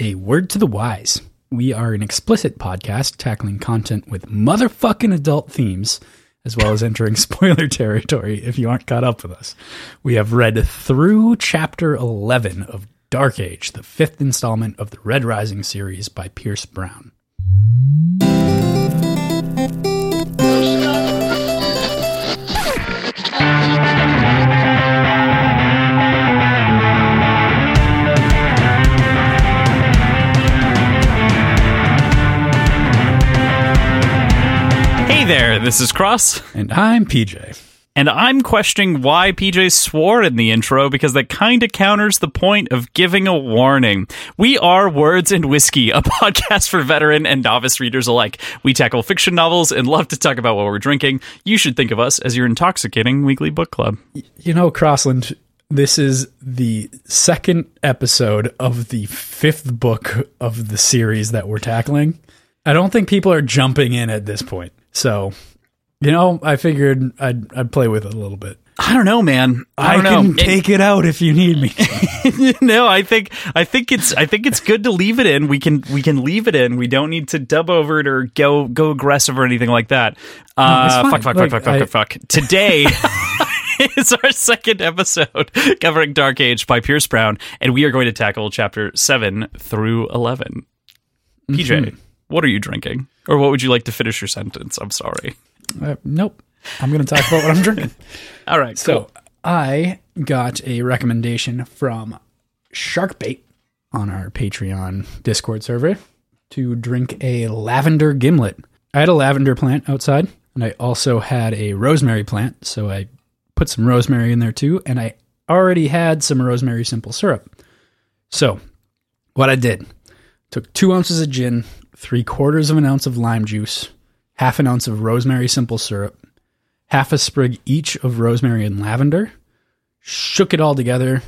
a word to the wise. We are an explicit podcast tackling content with motherfucking adult themes, as well as entering spoiler territory if you aren't caught up with us. We have read through chapter 11 of Dark Age, the fifth installment of the Red Rising series by Pierce Brown. This is Cross, And I'm PJ. and I'm questioning why PJ swore in the intro because that kind of counters the point of giving a warning. We are Words and Whiskey, a podcast for veteran and novice readers alike. We tackle fiction novels and love to talk about what we're drinking. You should think of us as your intoxicating weekly book club. You know, Crossland, this is the second episode of the fifth book of the series that we're tackling. I don't think people are jumping in at this point. So, you know, I figured I'd, I'd play with it a little bit. I don't know, man. I don't can know. take it out if you need me. no, I think I think it's I think it's good to leave it in. We can we can leave it in. We don't need to dub over it or go go aggressive or anything like that. Uh, fine. fuck, fuck, fuck, fuck, I- fuck, fuck, fuck. Today is our second episode covering Dark Age by Pierce Brown, and we are going to tackle chapter seven through 11 PJ, Mm-hmm. what are you drinking, or what would you like to finish your sentence? I'm sorry. Uh, nope. I'm going to talk about what I'm drinking. All right, So I got a recommendation from Sharkbait on our Patreon Discord server to drink a lavender gimlet. I had a lavender plant outside, and I also had a rosemary plant, so I put some rosemary in there too, and I already had some rosemary simple syrup. So what I did took two ounces of gin, three quarters of an ounce of lime juice, half an ounce of rosemary simple syrup, half a sprig each of rosemary and lavender, shook it all together,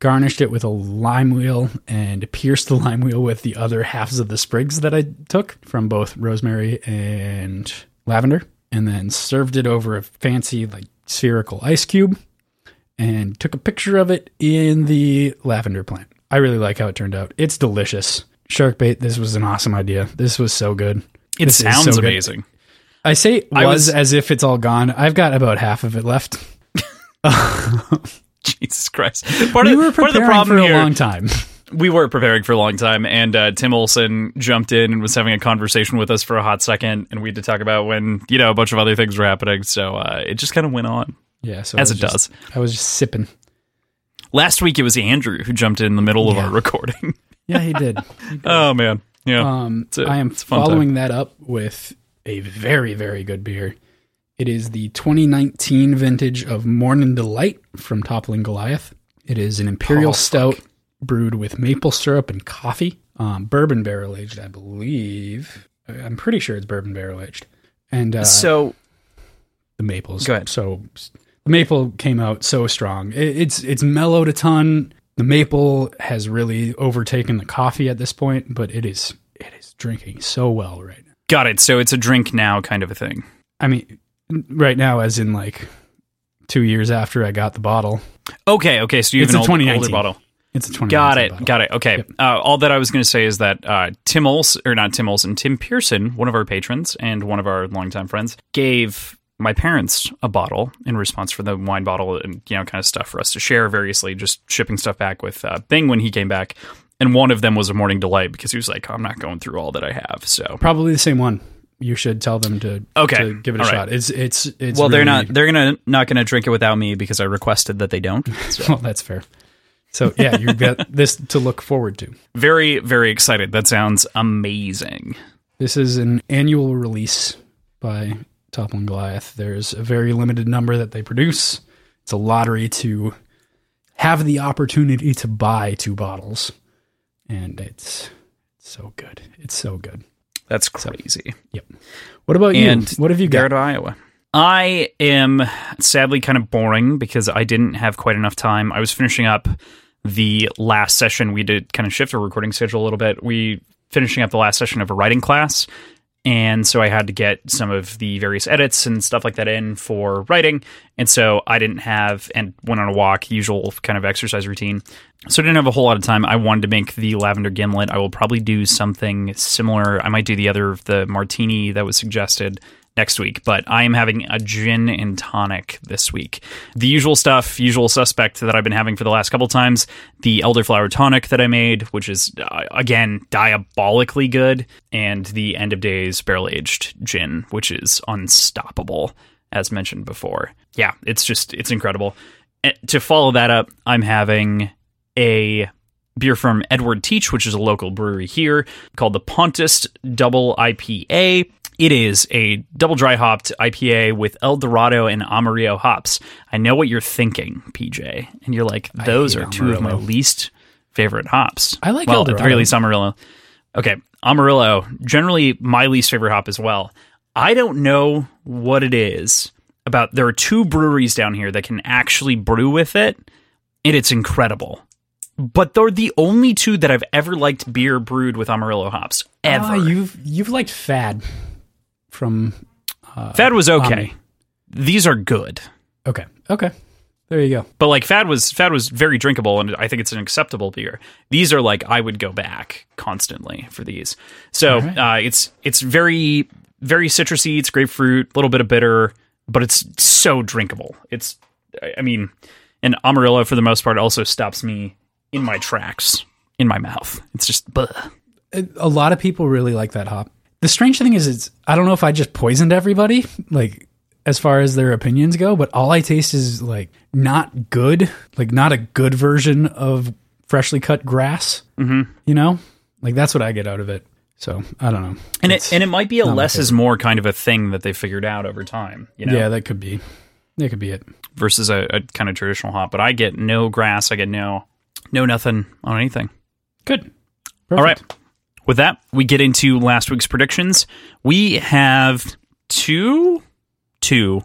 garnished it with a lime wheel, and pierced the lime wheel with the other halves of the sprigs that I took from both rosemary and lavender, and then served it over a fancy, like, spherical ice cube and took a picture of it in the lavender plant. I really like how it turned out. It's delicious. Shark bait, this was an awesome idea. This was so good. It This sounds so good. amazing. I say was, I was- as if it's all gone. I've got about half of it left. Jesus Christ! Part We of, were part of the preparing problem for a here, long time. we were preparing for a long time, and uh, Tim Olson jumped in and was having a conversation with us for a hot second, and we had to talk about when you know a bunch of other things were happening. So uh, it just kind of went on. Yeah, so As it just- I was just sipping. Last week it was Andrew who jumped in the middle of Yeah. our recording. Yeah, he did. oh man, yeah. Um, a- I am it's a fun following that up with a very, very good beer. It is the 2019 vintage of Morning Delight from Toppling Goliath. It is an imperial Oh, stout brewed with maple syrup and coffee, um, bourbon barrel aged, I believe. I'm pretty sure it's bourbon barrel aged, and uh, so the maples. Go ahead. So the maple came out so strong. It, it's it's mellowed a ton. The maple has really overtaken the coffee at this point, but it is it is drinking so well right now. got it. So it's a drink now kind of a thing. I mean, right now, as in like two years after I got the bottle, Okay, okay. So you have It's an a old, 2019. older bottle. it's a twenty. Got it. Got it. Okay. Uh, all that I was going to say is that uh, Tim Olson, or not Tim Olson, Tim Pearson, one of our patrons and one of our longtime friends, gave my parents a bottle in response for the wine bottle and you know kind of stuff for us to share variously, just shipping stuff back with uh, Bing when he came back. And one of them was a morning delight because he was like, "I'm not going through all that I have." So, Probably the same one. You should tell them to Okay. to give it a right. shot. It's it's it's well, they're not they're gonna not gonna drink it without me because I requested that they don't. So, Well, that's fair. So yeah, you've got this to look forward to. very very excited. That sounds amazing. This is an annual release by Toppling Goliath. There's a very limited number that they produce. It's a lottery to have the opportunity to buy two bottles, and it's so good. It's so good. That's crazy. Yep. What about you? And you? What have you got? Garrett, Iowa. I am sadly kind of boring because I didn't have quite enough time. I was finishing up the last session. We did kind of shift our recording schedule a little bit. We finishing up the last session of a writing class, And so I had to get some of the various edits and stuff like that in for writing. And so I didn't have, and went on a walk, usual kind of exercise routine. So I didn't have a whole lot of time. I wanted to make the lavender gimlet. I will probably do something similar. I might do the other, the martini that was suggested next week, but I am having a gin and tonic this week. The usual stuff, usual suspect that I've been having for the last couple times, the elderflower tonic that I made, which is uh, again diabolically good, and the end of days barrel aged gin, which is unstoppable as mentioned before. Yeah, it's just it's incredible. And to follow that up, I'm having a beer from Edward Teach, which is a local brewery here, called the Pontus Double IPA. It is a double dry hopped IPA with El Dorado and Amarillo hops. I know what you're thinking, PJ, and you're like, those are two of my least favorite hops. I like well, El at the Dorado. very least Amarillo. Okay, Amarillo, generally my least favorite hop as well. I don't know what it is about. There are two breweries down here that can actually brew with it, and it's incredible. But they're the only two that I've ever liked beer brewed with Amarillo hops ever. Ah, you've you've liked Fad from Fad was okay. Omni. These are good. okay okay there you go. But like Fad was Fad was very drinkable and I think it's an acceptable beer. These are like I would go back constantly for these. So right. uh, it's it's very very citrusy. It's grapefruit, a little bit of bitter, but it's so drinkable. It's I I mean, and Amarillo for the most part also stops me in my tracks in my mouth. It's just bleh. a lot of people really like that hop. The strange thing is, it's I don't know if I just poisoned everybody, like as far as their opinions go, but all I taste is like not good, like not a good version of freshly cut grass. Mm-hmm. You know, like that's what I get out of it. So I don't know, and It's- it and it might be a less is more kind of a thing that they figured out over time. You know? yeah, that could be, that could be it. versus a, a kind of traditional hop. But I get no grass. I get no no nothing on anything. Good. All right. With that, we get into last week's predictions. We have two, two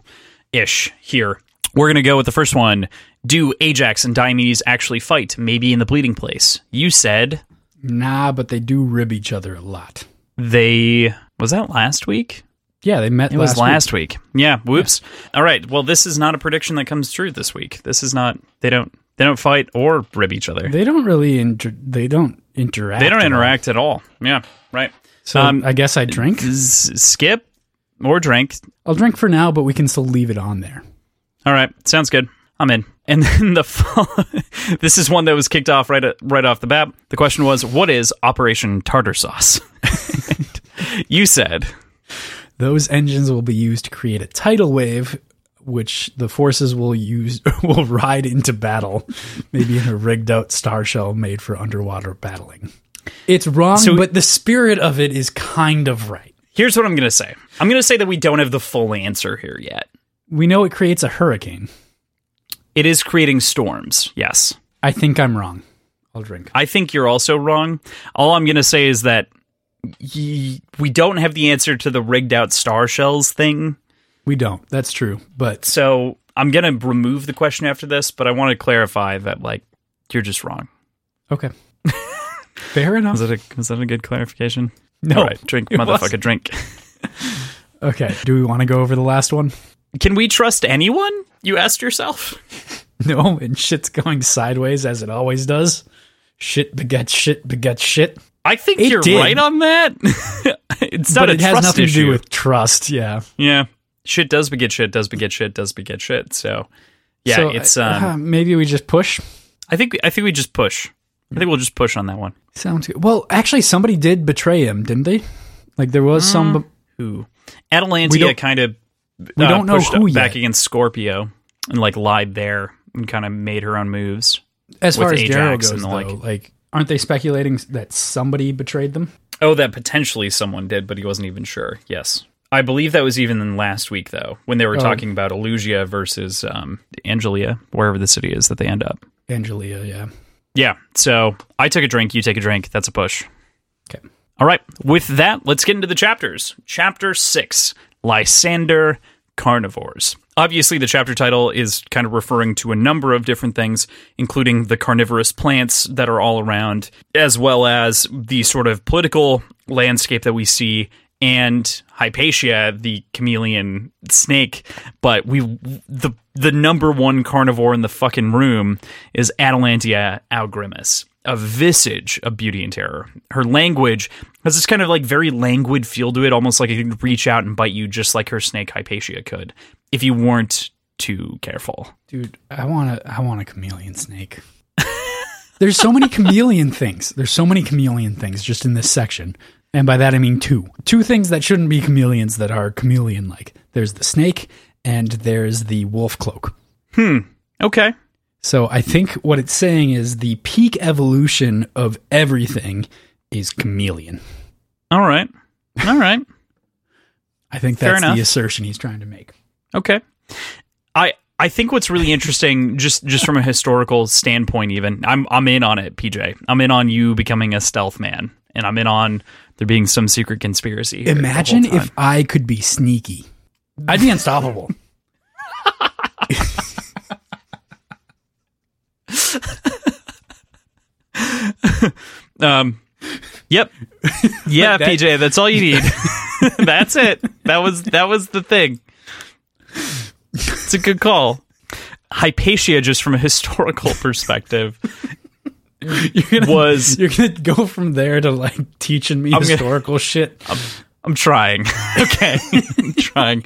ish here. We're going to go with the first one. Do Ajax and Diomedes actually fight? Maybe in the bleeding place. You said Nah, but they do rib each other a lot. they. Was that last week? Yeah, they met. It was last week. Yeah. Whoops. All right. Well, this is not a prediction that comes true this week. This is not. They don't. They don't fight or rib each other. They don't really. Inter- they don't interact. They don't at all. interact at all. Yeah. Right. So Um, I guess I drink. S- skip or drink. I'll drink for now, but we can still leave it on there. All right, sounds good. I'm in. And then the this is one that was kicked off right at, right off the bat. The question was, "What is Operation Tartar Sauce?" you said, Those engines will be used to create a tidal wave, which the forces will use will ride into battle, maybe in a rigged out star shell made for underwater battling. It's wrong, So- but the spirit of it is kind of right. "Here's what I'm going to say. I'm going to say that we don't have the full answer here yet. We know it creates a hurricane. It is creating storms. Yes, I think I'm wrong. I'll drink. I think you're also wrong. All I'm going to say is that." y- We don't have the answer to the rigged out star shells thing. We don't. That's true. But So I'm going to remove the question after this, but I want to clarify that, like, you're just wrong. okay. Fair enough. Was that a was that a good clarification? No, All right, drink, motherfucker, wasn't. drink. Okay. Do we want to go over the last one? Can we trust anyone? You asked yourself. No, and shit's going sideways as it always does. Shit begets shit begets shit. I think It you're did. right on that. it's not but a it has nothing issue. to do with trust. Yeah. yeah. Shit does beget shit. Does beget shit. Does beget shit. So yeah, So, it's. uh, Um, uh, maybe we just push. I think I think we just push. I think we'll just push on that one. Sounds good. Well, actually, somebody did betray him, didn't they? Like there was some. Who? We Atalantia kind of. we don't know who back yet. against Scorpio and like lied there and kind of made her own moves. As far as Ajax goes, and though, like. like. aren't they speculating that somebody betrayed them? Oh, that potentially someone did, but he wasn't even sure. Yes. I believe that was even in last week, though, when they were Oh. talking about Elusia versus um, Angelia, wherever the city is that they end up. Angelia, yeah. Yeah. So I took a drink, you take a drink. That's a push. Okay. All right. With that, let's get into the chapters. Chapter six Lysander Carnivores. Obviously, the chapter title is kind of referring to a number of different things, including the carnivorous plants that are all around, as well as the sort of political landscape that we see and Hypatia, the chameleon snake. But we the the number one carnivore in the fucking room is Atalantia au Grimmus, a visage of beauty and terror. Her language has this kind of like very languid feel to it, almost like it could reach out and bite you, just like her snake Hypatia could, if you weren't too careful. Dude, I want a I want a chameleon snake. There's so many chameleon things. There's so many chameleon things just in this section. And by that I mean two. Two things that shouldn't be chameleons that are chameleon like. There's the snake and there's the wolf cloak. Hmm. Okay. So I think what it's saying is the peak evolution of everything is chameleon. All right. All right. I think that's the assertion he's trying to make. Okay. I I think what's really interesting, just just from a historical standpoint, even I'm I'm in on it, PJ. I'm in on you becoming a stealth man, and I'm in on there being some secret conspiracy. Imagine if I could be sneaky. I'd be unstoppable. Um. Yep. Yeah, That- PJ. That's all you need. that's it. That was that was the thing. It's a good call. Hypatia, just from a historical perspective, You're gonna, was you're gonna go from there to like teaching me gonna- historical shit. I'm trying. okay, I'm trying.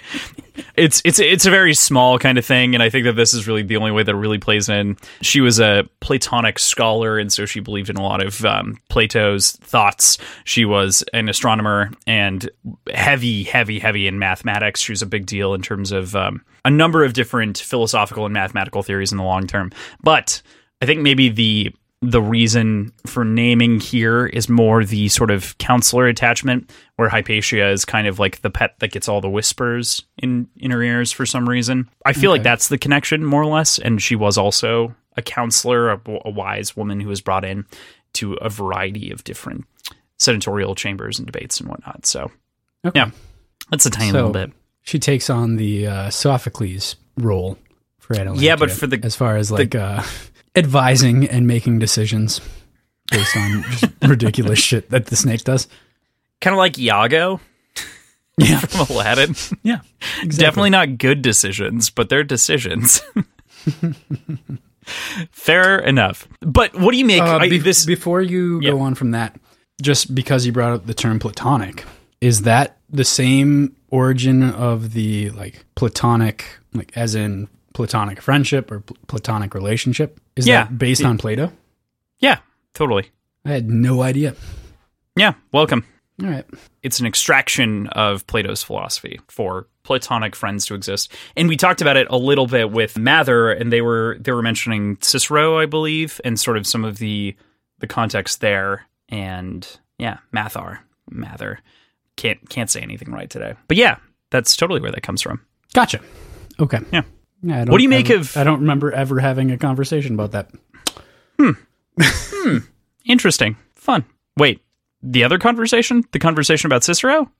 It's it's it's a very small kind of thing, and I think that this is really the only way that it really plays in. She was a Platonic scholar, and so she believed in a lot of um, Plato's thoughts. She was an astronomer and heavy, heavy, heavy in mathematics. She was a big deal in terms of um, a number of different philosophical and mathematical theories in the long term. But I think maybe the the reason for naming here is more the sort of counselor attachment, where Hypatia is kind of like the pet that gets all the whispers in, in her ears for some reason. I feel like that's the connection, more or less. And she was also a counselor, a, a wise woman who was brought in to a variety of different senatorial chambers and debates and whatnot. So, Okay. yeah, that's a tiny So- little bit. She takes on the uh, Sophocles role for Atalanta. Yeah, but for the- as far as like uh, advising and making decisions based on ridiculous shit that the snake does. Kind of like Iago Yeah, from Aladdin. yeah, exactly. Definitely not good decisions, but they're decisions. Fair enough. But what do you make? Uh, I, this before you Yeah. go on from that, just because you brought up the term platonic, is that the same origin of the like platonic, like as in platonic friendship or pl- platonic relationship? Is Yeah. that based on Plato? yeah, totally. I had no idea. Yeah, welcome. All right. It's an extraction of Plato's philosophy for platonic friends to exist. And we talked about it a little bit with Mather and they were they were mentioning Cicero, I believe, and sort of some of the the context there and yeah, Mathar, Mather. Can't can't say anything right today. But yeah, that's totally where that comes from. Gotcha. Okay. Yeah. Yeah, I don't What do you make ever- of- I don't remember ever having a conversation about that. Hmm. hmm. Interesting. Fun. Wait, the other conversation? The conversation about Cicero?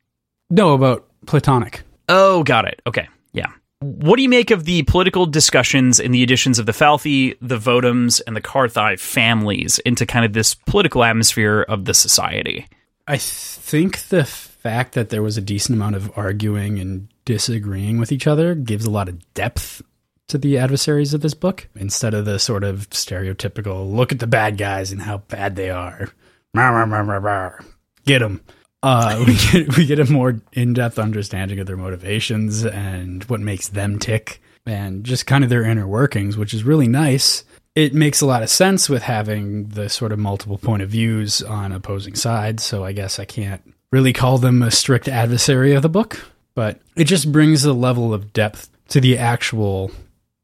No, about platonic. Oh, got it. Okay. Yeah. What do you make of the political discussions in the additions of the Falthe, the Votums, and the Carthii families into kind of this political atmosphere of the society? I think the fact that there was a decent amount of arguing and disagreeing with each other gives a lot of depth to the adversaries of this book instead of the sort of stereotypical look at the bad guys and how bad they are. Rawr, rawr, rawr, rawr, rawr. Get them. Uh, we get we get a more in depth understanding of their motivations and what makes them tick, and just kind of their inner workings, which is really nice. It makes a lot of sense with having the sort of multiple point of views on opposing sides. So I guess I can't really call them a strict adversary of the book, but it just brings a level of depth to the actual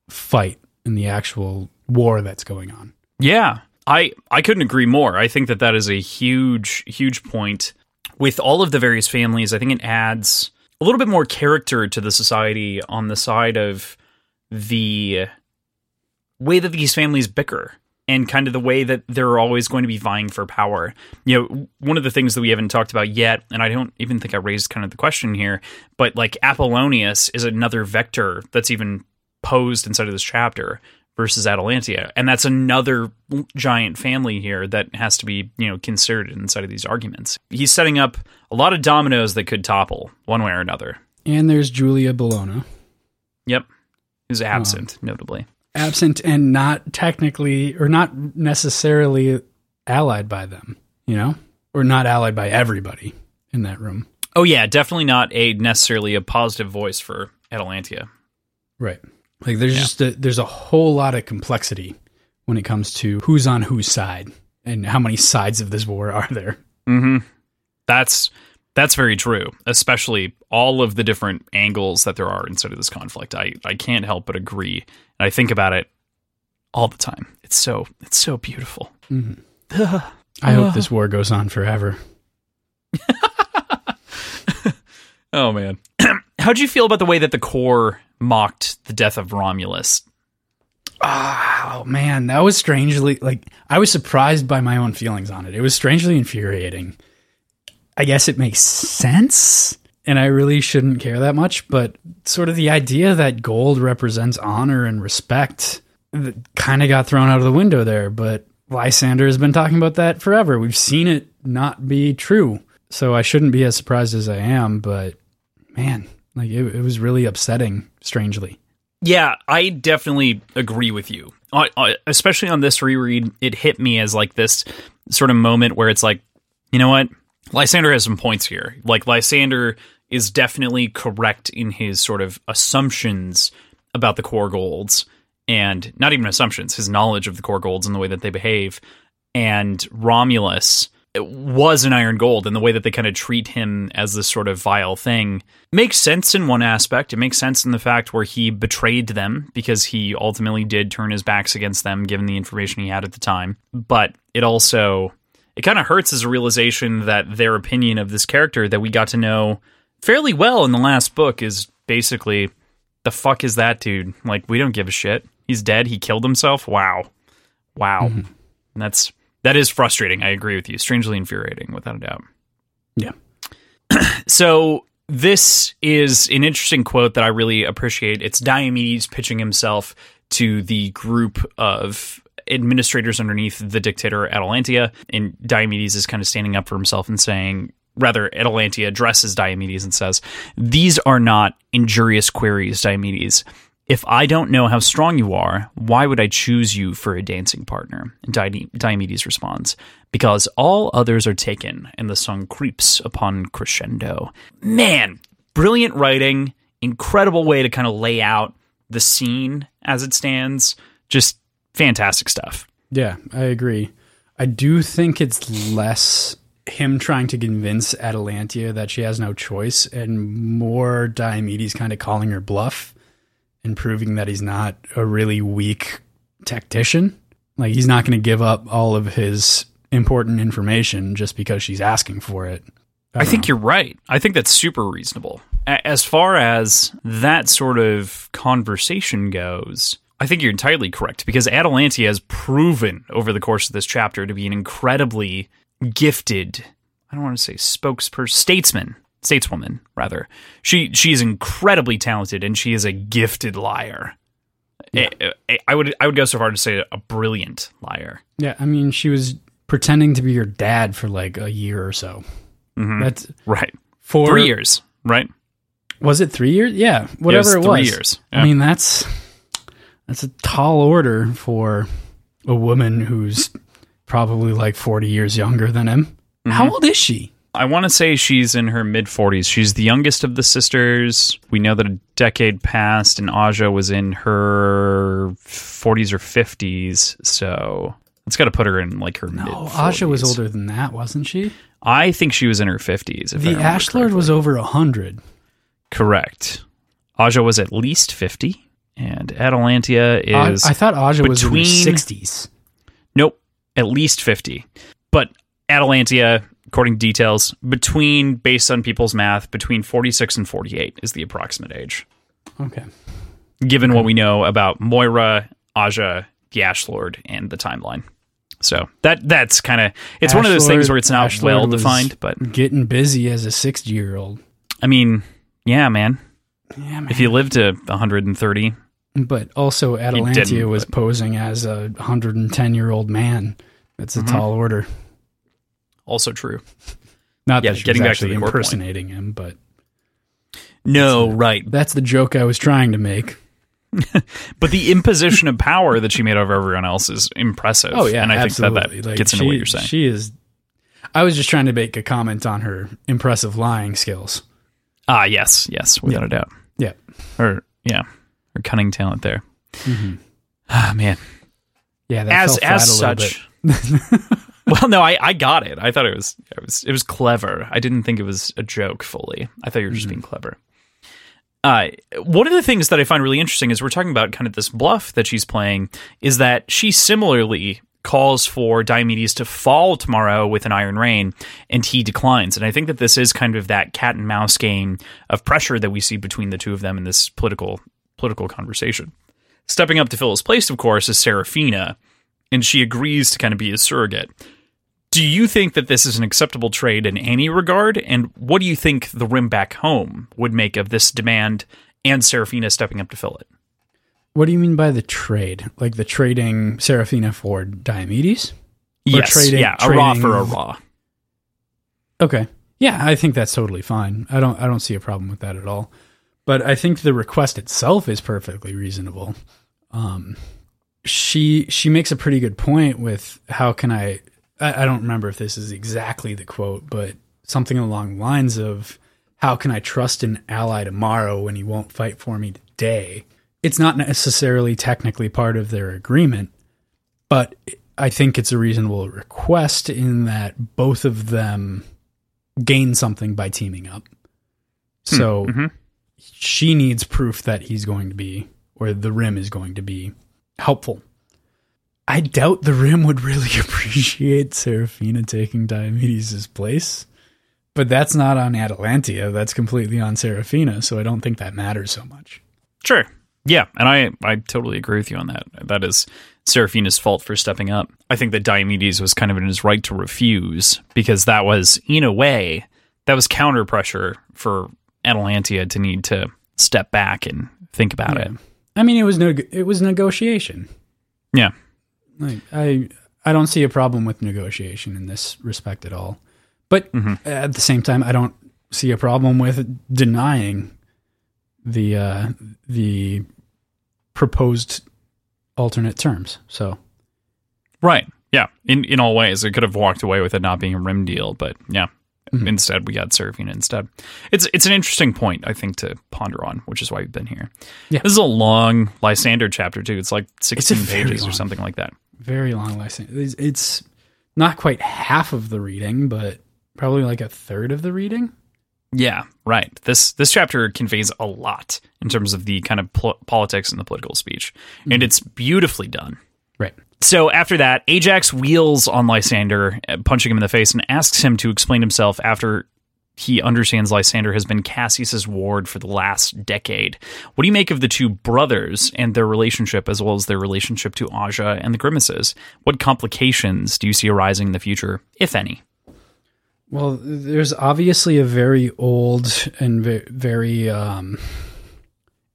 fight and the actual war that's going on. Yeah, I I couldn't agree more. I think that that is a huge huge point with all of the various families. I think it adds a little bit more character to the society on the side of the way that these families bicker and kind of the way that they're always going to be vying for power. You know, one of the things that we haven't talked about yet, and I don't even think I raised kind of the question here, but like Apollonius is another vector that's even posed inside of this chapter versus Atalantia, and that's another giant family here that has to be you know considered inside of these arguments. He's setting up a lot of dominoes that could topple one way or another. And there's Julia Bellona. Yep, who's absent, um, notably. Absent and not technically, or not necessarily allied by them, you know? Or not allied by everybody in that room. Oh yeah, definitely not a necessarily a positive voice for Atalantia. Right. Like there's just a, there's a whole lot of complexity when it comes to who's on whose side and how many sides of this war are there. Mm-hmm. That's that's very true, especially all of the different angles that there are inside of this conflict. I, I can't help but agree. And I think about it all the time. It's so it's so beautiful. Mm-hmm. I hope this war goes on forever. Oh man. How'd you feel about the way that the core mocked the death of Romulus? Ah, oh man, that was strangely like I was surprised by my own feelings on it. It was strangely infuriating. I guess it makes sense, and I really shouldn't care that much, but sort of the idea that gold represents honor and respect kind of got thrown out of the window there, but Lysander has been talking about that forever. We've seen it not be true. So I shouldn't be as surprised as I am, but man, like it, it was really upsetting strangely. Yeah, I definitely agree with you. I, especially on this reread, it hit me as like this sort of moment where it's like, you know what? Lysander has some points here. Like Lysander is definitely correct in his sort of assumptions about the core golds and not even assumptions, his knowledge of the core golds and the way that they behave. And Romulus was an iron gold and the way that they kind of treat him as this sort of vile thing makes sense in one aspect. It makes sense in the fact where he betrayed them because he ultimately did turn his backs against them given the information he had at the time. But it also it kind of hurts as a realization that their opinion of this character that we got to know fairly well in the last book is basically the fuck is that dude? Like we don't give a shit. He's dead. He killed himself. Wow. Wow. Mm-hmm. And that's that is frustrating. I agree with you. Strangely infuriating, without a doubt. Yeah. So this is an interesting quote that I really appreciate. It's Diomedes pitching himself to the group of administrators underneath the dictator Atalantia, and Diomedes is kind of standing up for himself and saying, rather, Atalantia addresses Diomedes and says, "These are not injurious queries, Diomedes." If I don't know how strong you are, why would I choose you for a dancing partner? Di- Diomedes responds, Because all others are taken, and the song creeps upon crescendo. Man, brilliant writing, incredible way to kind of lay out the scene as it stands. Just fantastic stuff. Yeah, I agree. I do think it's less him trying to convince Atalantia that she has no choice and more Diomedes kind of calling her bluff and proving that he's not a really weak tactician. Like he's not going to give up all of his important information just because she's asking for it. I think you're right. I think that's super reasonable. As far as that sort of conversation goes, I think you're entirely correct because Atalantia has proven over the course of this chapter to be an incredibly gifted, I don't want to say spokesperson, statesman, stateswoman rather. She she is incredibly talented and she is a gifted liar. I, I- eh, eh, I would I would go so far to say a brilliant liar. Yeah, I mean, she was pretending to be your dad for like a year or so. Mm-hmm. That's Right. for Three years, right? Was it three years? Yeah, whatever it was. three years. Yeah. I mean, that's that's a tall order for a woman who's probably like forty years younger than him. Mm-hmm. How old is she? I want to say she's in her mid 40s. She's the youngest of the sisters. We know that a decade passed and Aja was in her 40s or 50s. So it's got to put her in like her mid Oh, Aja was older than that, wasn't she? I think she was in her 50s. If I The Ash Lord was over a hundred. correct. Aja was at least 50, and Atalantia is. I thought Aja was in her between- sixties. Nope, at least 50. But Atalantia, according to details, between, based on people's math, between 46 and 48 is the approximate age. Okay. given what we know about Moira, Aja, the Ash Lord, and the timeline. So that that's kind of it's one of those Ash things where it's not Ash Lord well defined, but Getting busy as a sixty-year-old. I mean, yeah, man. Yeah, man. If you live to 130, But also, Atalantia was but- posing as a 110 year old man. That's a Mm-hmm. tall order. Also true. Not Yeah, that she getting was back to actually the impersonating him, but No, right. that's the joke I was trying to make. But the imposition of power that she made over everyone else is impressive. Oh yeah, and I absolutely. think that that Like, gets into she, what you're saying. She is. I was just trying to make a comment on her impressive lying skills. ah, yes, yes, without a doubt. Yeah. Or yeah, her cunning talent there. Ah, man. Yeah, as as a little bit. such. well, no, I, I got it. I thought it was it was it was clever. I didn't think it was a joke fully. I thought you were just being clever. Uh, one of the things that I find really interesting is we're talking about kind of this bluff that she's playing is that she similarly calls for Diomedes to fall tomorrow with an iron rain and he declines. And I think that this is kind of that cat and mouse game of pressure that we see between the two of them in this political political conversation. Stepping up to fill his place, of course, is Seraphina, and she agrees to kind of be his surrogate. Do you think that this is an acceptable trade in any regard? And what do you think the rim back home would make of this demand and Seraphina stepping up to fill it? What do you mean by the trade? Like the trading Seraphina for Diomedes? Or yes, trading- yeah, a raw for a raw. Okay. Yeah, I think that's totally fine. I don't I don't see a problem with that at all. But I think the request itself is perfectly reasonable. Um she she makes a pretty good point with how can I I, I don't remember if this is exactly the quote, but something along the lines of how can I trust an ally tomorrow when he won't fight for me today? It's not necessarily technically part of their agreement, but I think it's a reasonable request in that both of them gain something by teaming up. So mhm. She needs proof that he's going to be, or the rim is going to be helpful. I doubt the rim would really appreciate Seraphina taking Diomedes' place, but that's not on Atalantia. That's completely on Seraphina, so I don't think that matters so much. Sure. Yeah, and I I totally agree with you on that. That is Seraphina's fault for stepping up. I think that Diomedes was kind of in his right to refuse because that was in a way that was counter pressure for Atalantia to need to step back and think about it. I mean, it was no, it was negotiation. Yeah. Like I I don't see a problem with negotiation in this respect at all. But at the same time I don't see a problem with denying the uh the proposed alternate terms. So Right. Yeah. In in all ways, it could have walked away with it not being a rim deal, but yeah. Mm. Instead, we got Seraphina instead. It's it's an interesting point, I think, to ponder on, which is why we've been here. Yeah. This is a long Lysander chapter too. It's like sixteen very pages or something like that. very long lesson. It's, it's not quite half of the reading, but probably like a third of the reading. Yeah, right. This this chapter conveys a lot in terms of the kind of pol- politics and the political speech, and mm-hmm. it's beautifully done. Right. So after that, Ajax wheels on Lysander, uh, punching him in the face, and asks him to explain himself after he understands Lysander has been Cassius's ward for the last decade. What do you make of the two brothers and their relationship, as well as their relationship to Aja and the Grimaces? What complications do you see arising in the future, if any? Well, there's obviously a very old and very um,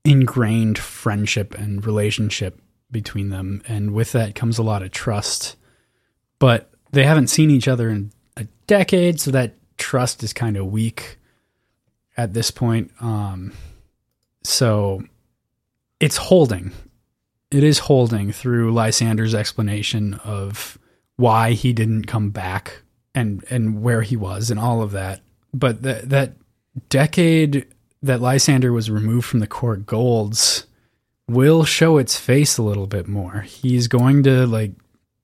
ingrained friendship and relationship between them, and with that comes a lot of trust. But they haven't seen each other in a decade, so that trust is kind of weak at this point. Um, so it's holding. It is holding through Lysander's explanation of why he didn't come back and and where he was and all of that. But that that decade that Lysander was removed from the core golds will show its face a little bit more. He's going to like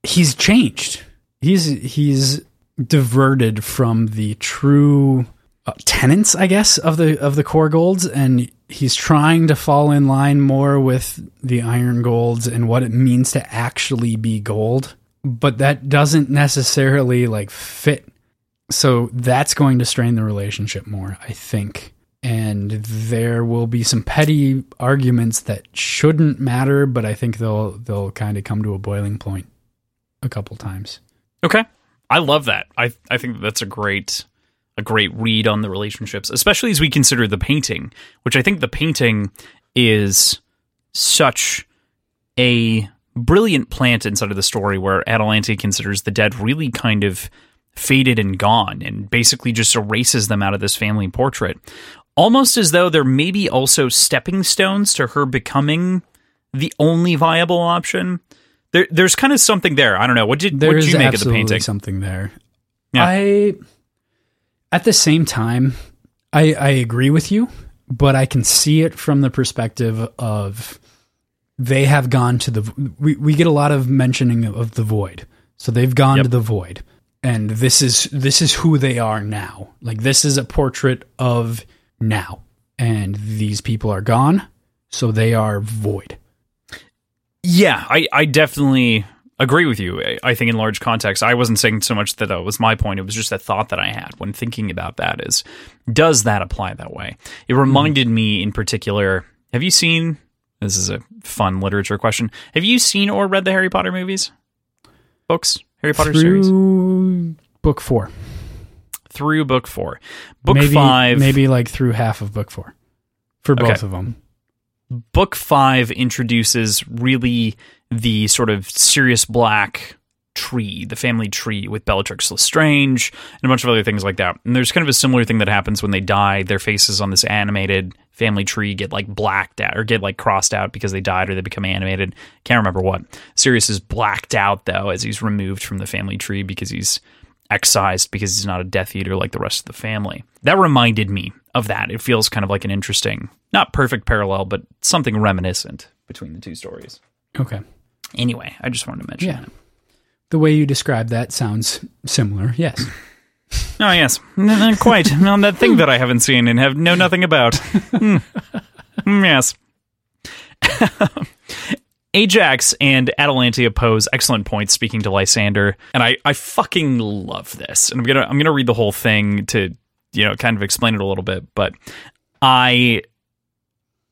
he's changed. He's he's diverted from the true uh, tenets, I guess, of the of the core golds, and he's trying to fall in line more with the iron golds and what it means to actually be gold. But that doesn't necessarily like fit. So that's going to strain the relationship more, I think. And there will be some petty arguments that shouldn't matter, but I think they'll they'll kind of come to a boiling point a couple times. Okay. I love that. I I think that's a great a great read on the relationships, especially as we consider the painting, which I think the painting is such a brilliant plant inside of the story where Atalantia considers the dead really kind of faded and gone and basically just erases them out of this family portrait. Almost as though they're maybe also stepping stones to her becoming the only viable option. There, there's kind of something there. I don't know. What did, what did you make of the painting? something there. Yeah. I, at the same time, I, I agree with you, but I can see it from the perspective of they have gone to the. We, we get a lot of mentioning of the void, so they've gone yep. to the void, and this is this is who they are now. Like this is a portrait of now, and these people are gone, so they are void. Yeah, I I definitely agree with you. I think in large context, I wasn't saying so much that that was my point. It was just a thought that I had when thinking about that is, does that apply that way? It reminded mm. me in particular. Have you seen? This is a fun literature question. Have you seen or read the Harry Potter movies, books, Harry Potter Through series? Book four. Through book four, book maybe, five, maybe like through half of book four, for both okay. of them. Book five introduces really the sort of Sirius Black tree, the family tree with Bellatrix Lestrange and a bunch of other things like that. And there's kind of a similar thing that happens when they die. Their faces on this animated family tree get like blacked out or get like crossed out because they died or they become animated. Can't remember what. Sirius is blacked out though as he's removed from the family tree because he's excised because he's not a Death Eater like the rest of the family. That reminded me of that. It feels kind of like an interesting, not perfect parallel, but something reminiscent between the two stories. Okay. Anyway, I just wanted to mention yeah. that. The way you describe that sounds similar. Yes. oh yes, quite on that thing that I haven't seen and have know nothing about. Mm. yes. Ajax and Atalantia pose excellent points speaking to Lysander, and I, I fucking love this. And I'm gonna I'm gonna read the whole thing to you know kind of explain it a little bit, but I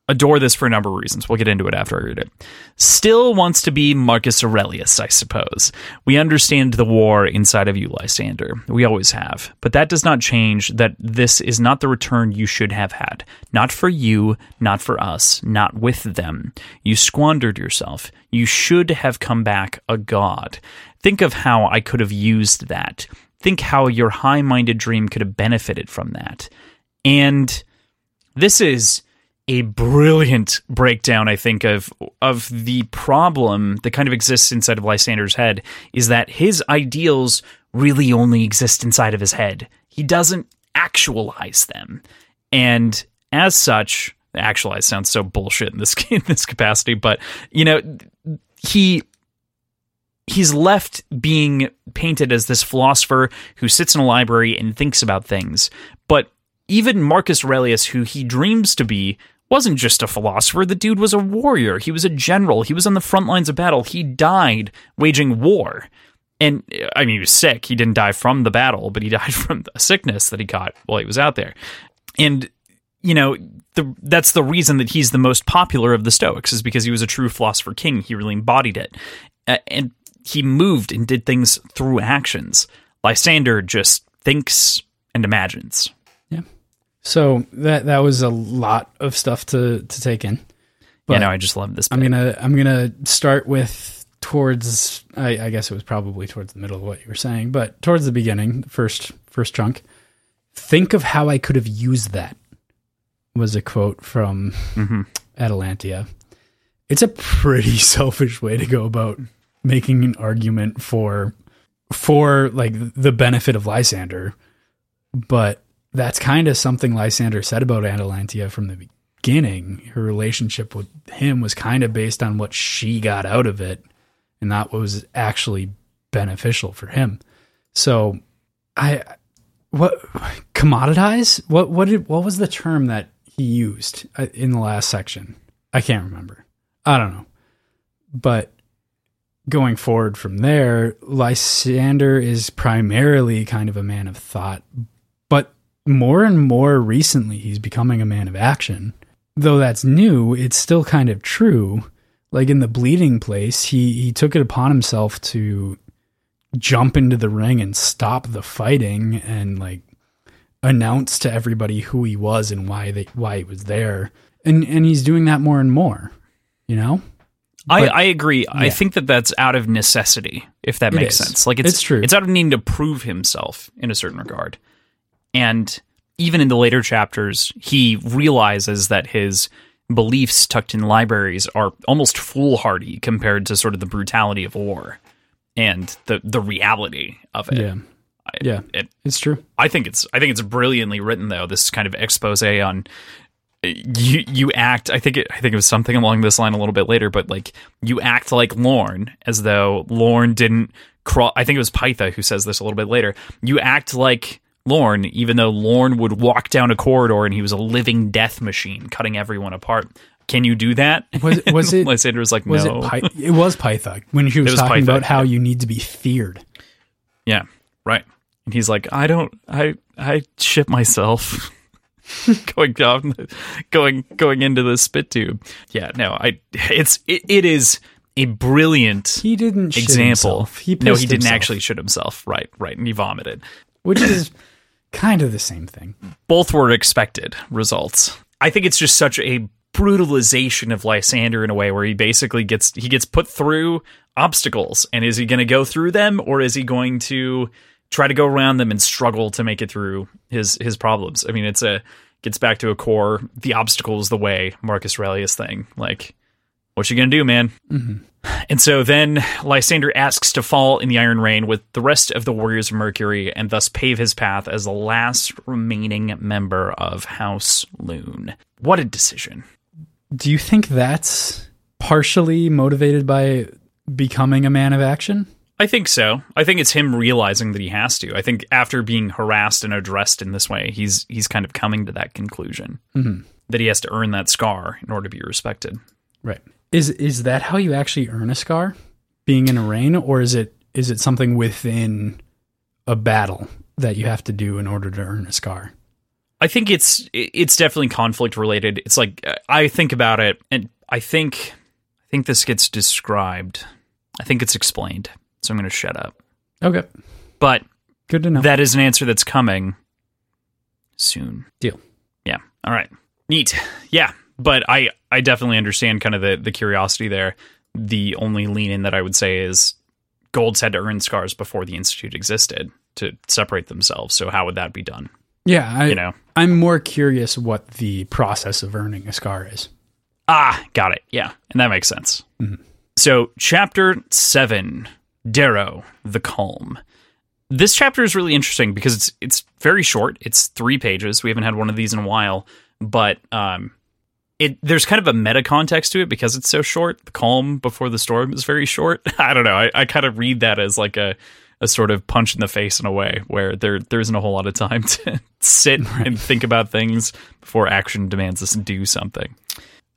adore this for a number of reasons. We'll get into it after I read it. Still wants to be Marcus Aurelius, I suppose. We understand the war inside of you, Lysander. We always have. But that does not change that this is not the return you should have had. Not for you, not for us, not with them. You squandered yourself. You should have come back a god. Think of how I could have used that. Think how your high minded dream could have benefited from that. And this is a brilliant breakdown, I think, of of the problem that kind of exists inside of Lysander's head is that his ideals really only exist inside of his head. He doesn't actualize them. And as such, actualize sounds so bullshit in this in this capacity, but you know, he he's left being painted as this philosopher who sits in a library and thinks about things. But even Marcus Aurelius, who he dreams to be, wasn't just a philosopher. The dude was a warrior. He was a general. He was on the front lines of battle. He died waging war. And I mean, he was sick. He didn't die from the battle, but he died from a sickness that he caught while he was out there. And, you know, the, that's the reason that he's the most popular of the Stoics, is because he was a true philosopher king. He really embodied it. and he moved and did things through actions. Lysander just thinks and imagines. So that that was a lot of stuff to to take in. But yeah, no, I just love this. Bit. I'm gonna I'm gonna start with towards I, I, guess it was probably towards the middle of what you were saying, but towards the beginning, first first chunk. Think of how I could have used that. Was a quote from mm-hmm. Atalantia. It's a pretty selfish way to go about making an argument for for like the benefit of Lysander, but that's kind of something Lysander said about Atalantia from the beginning. Her relationship with him was kind of based on what she got out of it, and that was actually beneficial for him. So, I what commoditize? What what did what was the term that he used uh, in the last section? I can't remember. I don't know, but going forward from there, Lysander is primarily kind of a man of thought, more and more recently, he's becoming a man of action. Though that's new, it's still kind of true. Like in the bleeding place, he, he took it upon himself to jump into the ring and stop the fighting and like announce to everybody who he was and why they why he was there. And and he's doing that more and more. You know, I, But- I agree. I think that that's out of necessity, if that makes sense. Like it's It's true. It's out of needing to prove himself in a certain regard, and even in the later chapters, he realizes that his beliefs tucked in libraries are almost foolhardy compared to sort of the brutality of war and the the reality of it. yeah, yeah, It, it's true. I think it's I think it's brilliantly written though. This kind of expose on uh, you you act I think it I think it was something along this line a little bit later, but like you act like Lorn as though Lorn didn't crawl I think it was Pytha who says this a little bit later. You act like Lorn, even though Lorn would walk down a corridor and he was a living death machine, cutting everyone apart. Can you do that? Was it- was it- Lysander was like, Was no. it? Py- it was Pytha when she was, was talking about how yeah. you need to be feared. Yeah, right. And he's like, I don't, I, I shit myself going down, going, going into the spit tube. Yeah, no, I, it's, it, it is a brilliant He didn't example. himself. He no, he didn't himself, actually shit himself. Right, right, and he vomited. which is kind of the same thing. Both were expected results. I think it's just such a brutalization of Lysander in a way where he basically gets he gets put through obstacles. And is he going to go through them or is he going to try to go around them and struggle to make it through his his problems? I mean it's a gets back to a core. The obstacle is the way marcus aurelius thing. Like what you gonna do man mm-hmm. And so then lysander asks to fall in the iron rain with the rest of the warriors of mercury and thus pave his path as the last remaining member of house Lune what a decision Do you think that's partially motivated by becoming a man of action? I think so. I think it's him realizing that he has to. I think after being harassed and addressed in this way, he's he's kind of coming to that conclusion mm-hmm. that he has to earn that scar in order to be respected. Right. Is is that how you actually earn a scar? Being in a rain, or is it is it something within a battle that you have to do in order to earn a scar? I think it's it's definitely conflict related. It's like I think about it, and I think I think this gets described. I think it's explained. So I'm going to shut up. Okay. But Good to know. that is an answer that's coming soon. Deal. Yeah. All right. Neat. Yeah. But I I definitely understand kind of the the curiosity there. The only lean in that I would say is Golds had to earn scars before the institute existed to separate themselves. So how would that be done? Yeah, I, You know. I'm more curious what the process of earning a scar is. Ah, got it. Yeah. And that makes sense. So, chapter seven, Darrow, the Calm. This chapter is really interesting because it's it's very short. It's three pages. We haven't had one of these in a while, but um, it there's kind of a meta context to it because it's so short. The calm before the storm is very short. I don't know. I, I kind of read that as like a a sort of punch in the face in a way where there there isn't a whole lot of time to sit and think about things before action demands us to do something.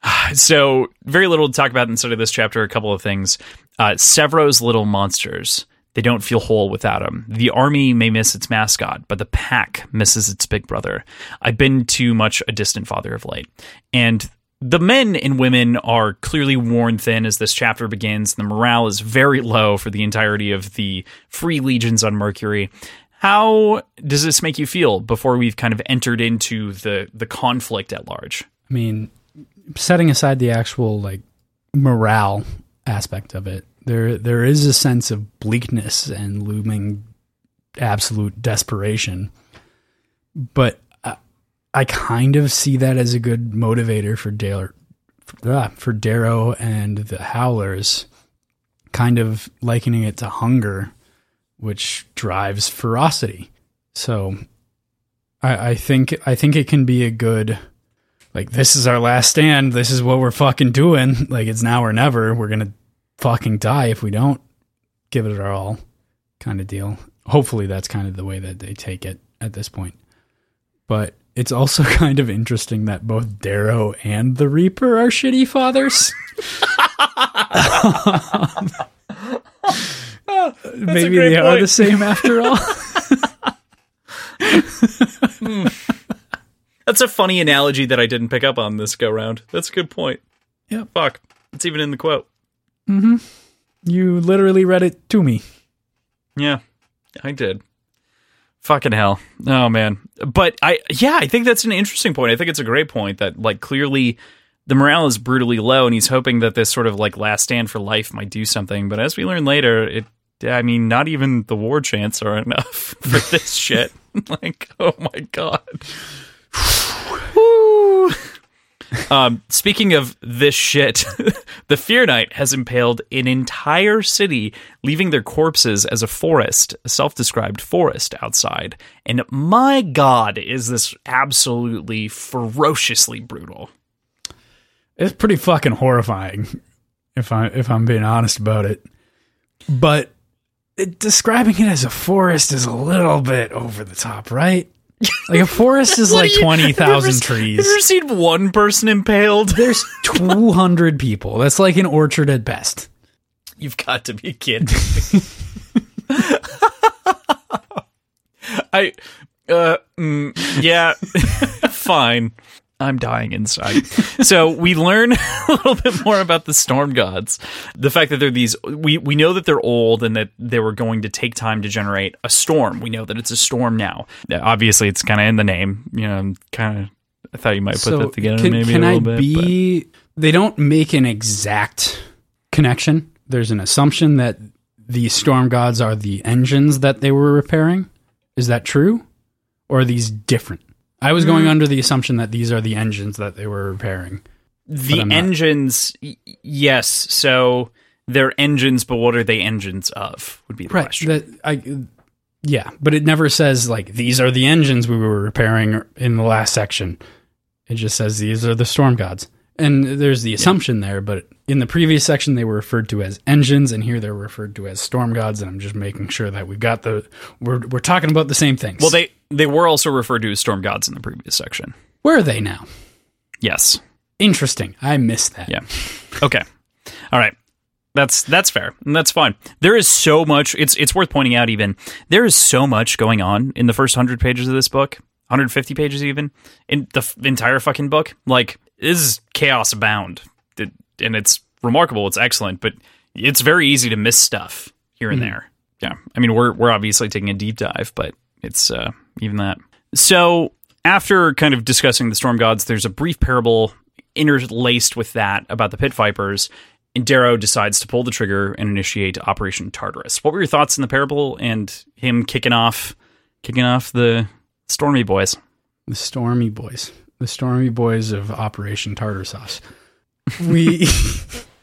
So, very little to talk about inside of this chapter. A couple of things. Uh, Sevro's little monsters. They don't feel whole without him. The army may miss its mascot, but the pack misses its big brother. I've been too much a distant father of late. And the men and women are clearly worn thin as this chapter begins. The morale is very low for the entirety of the free legions on Mercury. How does this make you feel before we've kind of entered into the, the conflict at large? I mean, setting aside the actual like morale aspect of it, there there is a sense of bleakness and looming absolute desperation. But I, I kind of see that as a good motivator for Dale, for, ah, for Darrow and the Howlers, kind of likening it to hunger, which drives ferocity. So, I, I think I think it can be a good like this is our last stand. This is what we're fucking doing. Like it's now or never. We're gonna fucking die if we don't give it our all, kind of deal. Hopefully, that's kind of the way that they take it at this point. But it's also kind of interesting that both Darrow and the Reaper are shitty fathers. Maybe great they are the same after all. Hmm. That's a funny analogy that I didn't pick up on this go round. That's a good point. Yeah. Fuck. It's even in the quote. Mm-hmm. you literally read it to me. Yeah, I did. Fucking hell. Oh man. But I yeah, I think that's an interesting point. I think it's a great point that like clearly the morale is brutally low, and he's hoping that this sort of like last stand for life might do something. But as we learn later, it I mean, not even the war chants are enough for this shit. like, oh my god. Um, speaking of this shit, the Fear Knight has impaled an entire city, leaving their corpses as a forest, a self described forest outside. And my god, is this absolutely ferociously brutal. It's pretty fucking horrifying, if I if I'm being honest about it. But it, describing it as a forest is a little bit over the top, right? Like a forest is like you- twenty thousand Have trees. you ever seen one person impaled? There's two hundred people. That's like an orchard at best. You've got to be kidding. I, uh, mm, yeah, fine. I'm dying inside. so we learn a little bit more about the storm gods. The fact that they're these, we, we know that they're old and that they were going to take time to generate a storm. We know that it's a storm now. Obviously, it's kind of in the name. You know, kind of. I thought you might put that together can, maybe can a I little bit. but- be? They don't make an exact connection. There's an assumption that the storm gods are the engines that they were repairing. Is that true, or are these different? I was Mm. going under the assumption that these are the engines that they were repairing. The engines, y- yes. So they're engines, but what are they engines of? Would be the question. That I, yeah, but it never says like these are the engines we were repairing in the last section. It just says these are the storm gods, and there's the assumption there. But in the previous section, they were referred to as engines, and here they're referred to as storm gods. And I'm just making sure that we've got the we're we're talking about the same things. well, they they were also referred to as storm gods in the previous section. where are they now? Yes. Interesting. I missed that. Yeah. Okay. All right. That's that's fair. And that's fine. There is so much it's it's worth pointing out even. There is so much going on in the first 100 pages of this book. 150 pages even in the f- entire fucking book. Like is chaos abound. It, and it's remarkable. It's excellent, but it's very easy to miss stuff here and there. Yeah. I mean, we're we're obviously taking a deep dive, but it's uh even that. So, after kind of discussing the storm gods, there's a brief parable interlaced with that about the pit vipers. And Darrow decides to pull the trigger and initiate Operation Tartarus. What were your thoughts in the parable and him kicking off, kicking off the Stormy Boys? The Stormy Boys. The Stormy Boys of Operation Tartar Sauce. We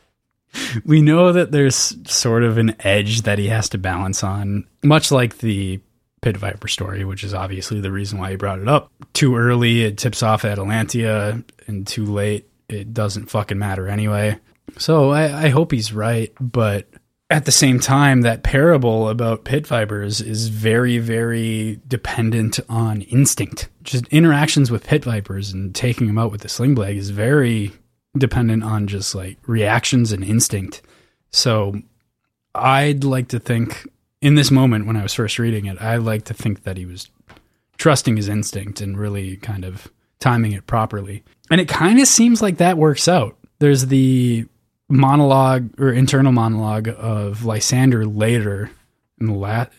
we know that there's sort of an edge that he has to balance on, much like the Pit Viper story, which is obviously the reason why he brought it up. Too early, it tips off at Atalantia, and too late, it doesn't fucking matter anyway. So I, I hope he's right, but at the same time, that parable about pit vipers is very, very dependent on instinct. Just interactions with pit vipers and taking them out with the sling blade is very dependent on just like reactions and instinct. So I'd like to think in this moment when I was first reading it, I like to think that he was trusting his instinct and really kind of timing it properly. And it kind of seems like that works out. There's the monologue or internal monologue of Lysander later in the last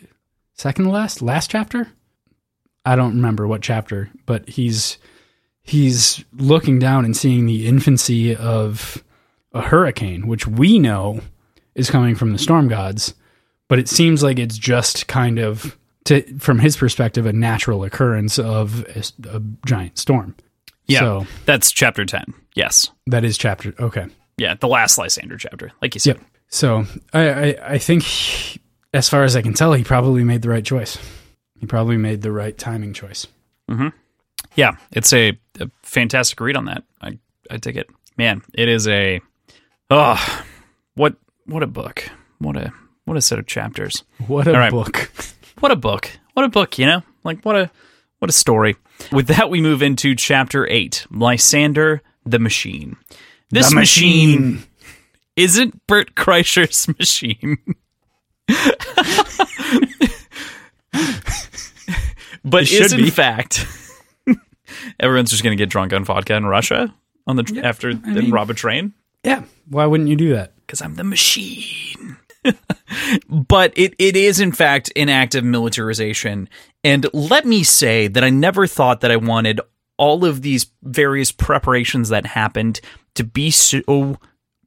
second to last last chapter. I don't remember what chapter, but he's he's looking down and seeing the infancy of a hurricane, which we know is coming from the storm gods, but it seems like it's just kind of to from his perspective a natural occurrence of a, a giant storm. Yeah. So That's chapter 10. Yes. that is chapter okay. Yeah, the last Lysander chapter, like you said. Yep. So I, I, I think, he- as far as I can tell, he probably made the right choice. He probably made the right timing choice. Mm-hmm. Yeah, it's a, a fantastic read on that. I I take it. Man, it is a oh, what what a book. What a what a set of chapters. What a right. book! What a book. What a book, you know? Like what a what a story. With that we move into chapter 8, Lysander the Machine. This The machine. machine. isn't Bert Kreischer's machine. but It should is in be. fact everyone's just going to get drunk on vodka in Russia on the after and mean- rob a train Yeah. Why wouldn't you do that? because I'm the machine. but it, it is, in fact, an act of militarization. And let me say that I never thought that I wanted all of these various preparations that happened to be so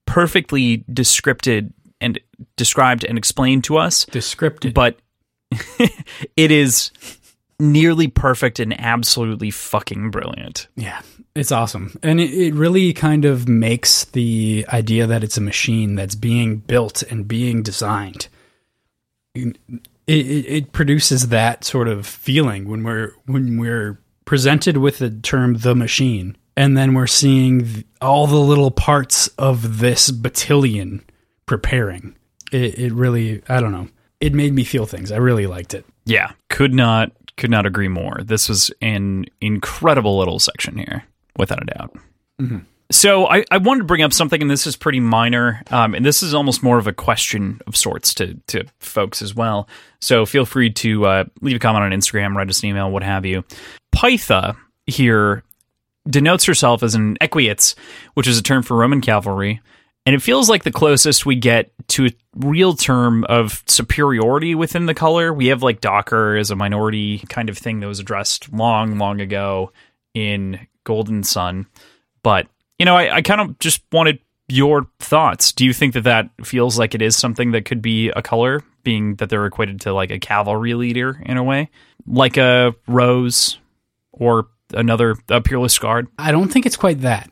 perfectly descripted and described and explained to us, Descripted. but it is nearly perfect and absolutely fucking brilliant. Yeah, it's awesome. And it, it really kind of makes the idea that it's a machine that's being built and being designed. It, it, it produces that sort of feeling when we're when we're presented with the term the machine and then we're seeing th- all the little parts of this battalion preparing. It, it really, I don't know. It made me feel things. I really liked it. Yeah, could not could not agree more. This was an incredible little section here, without a doubt. So I, I wanted to bring up something, and this is pretty minor, um, and this is almost more of a question of sorts to to folks as well. So feel free to uh, leave a comment on Instagram, write us an email, what have you. Pytha here denotes herself as an equites, which is a term for Roman cavalry, and it feels like the closest we get to a real term of superiority within the color. We have like Docker as a minority kind of thing that was addressed long, long ago in Golden Son. But, you know, I, I kind of just wanted your thoughts. Do you think that that feels like it is something that could be a color, being that they're equated to like a cavalry leader in a way? Like a rose or another, a peerless guard? I don't think it's quite that.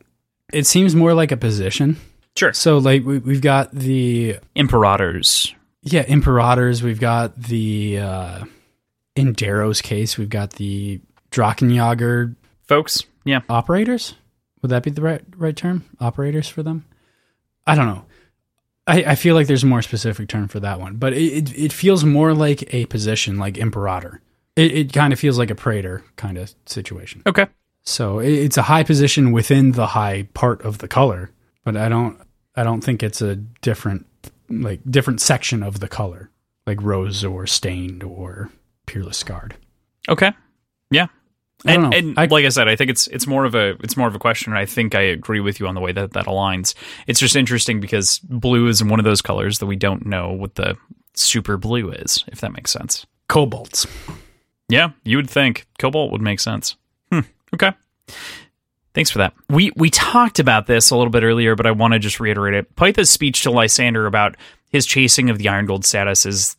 It seems more like a position. Sure. So, like, we, we've got the Imperators. Yeah, Imperators. We've got the uh, in Darrow's case, we've got the Drachenjager Folks, yeah. operators. Would that be the right right term? Operators for them? I don't know. I, I feel like there's a more specific term for that one, but it, it, it feels more like a position, like Imperator. It, it kind of feels like a praetor kind of situation. Okay. So it, it's a high position within the high part of the color, but I don't I don't think it's a different like different section of the color, like rose or stained or peerless scarred. Okay. Yeah. And, and I- like I said, I think it's it's more of a it's more of a question, and I think I agree with you on the way that that aligns. It's just interesting because blue is one of those colors that we don't know what the super blue is, if that makes sense. Cobalts. Yeah, you would think cobalt would make sense. Hmm. Okay. Thanks for that. We we talked about this a little bit earlier, but I want to just reiterate it. Pytha's speech to Lysander about his chasing of the Iron Gold status is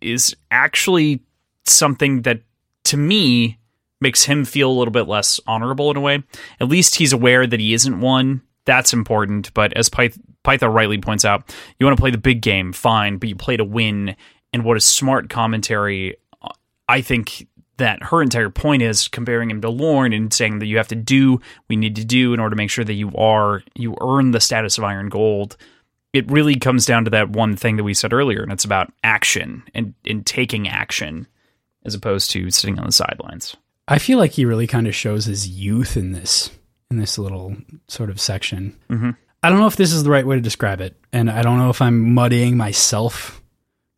is actually something that to me makes him feel a little bit less honorable in a way. At least he's aware that he isn't one. That's important. But as Pyth- Pytha rightly points out, you want to play the big game, fine, but you play to win. And what a smart commentary, I think that her entire point is comparing him to Lorn and saying that you have to do what you need to do in order to make sure that you are you earn the status of Iron Gold. It really comes down to that one thing that we said earlier, and it's about action and, and taking action as opposed to sitting on the sidelines. I feel like he really kind of shows his youth in this in this little sort of section. Mm-hmm. I don't know if this is the right way to describe it, and I don't know if I'm muddying myself,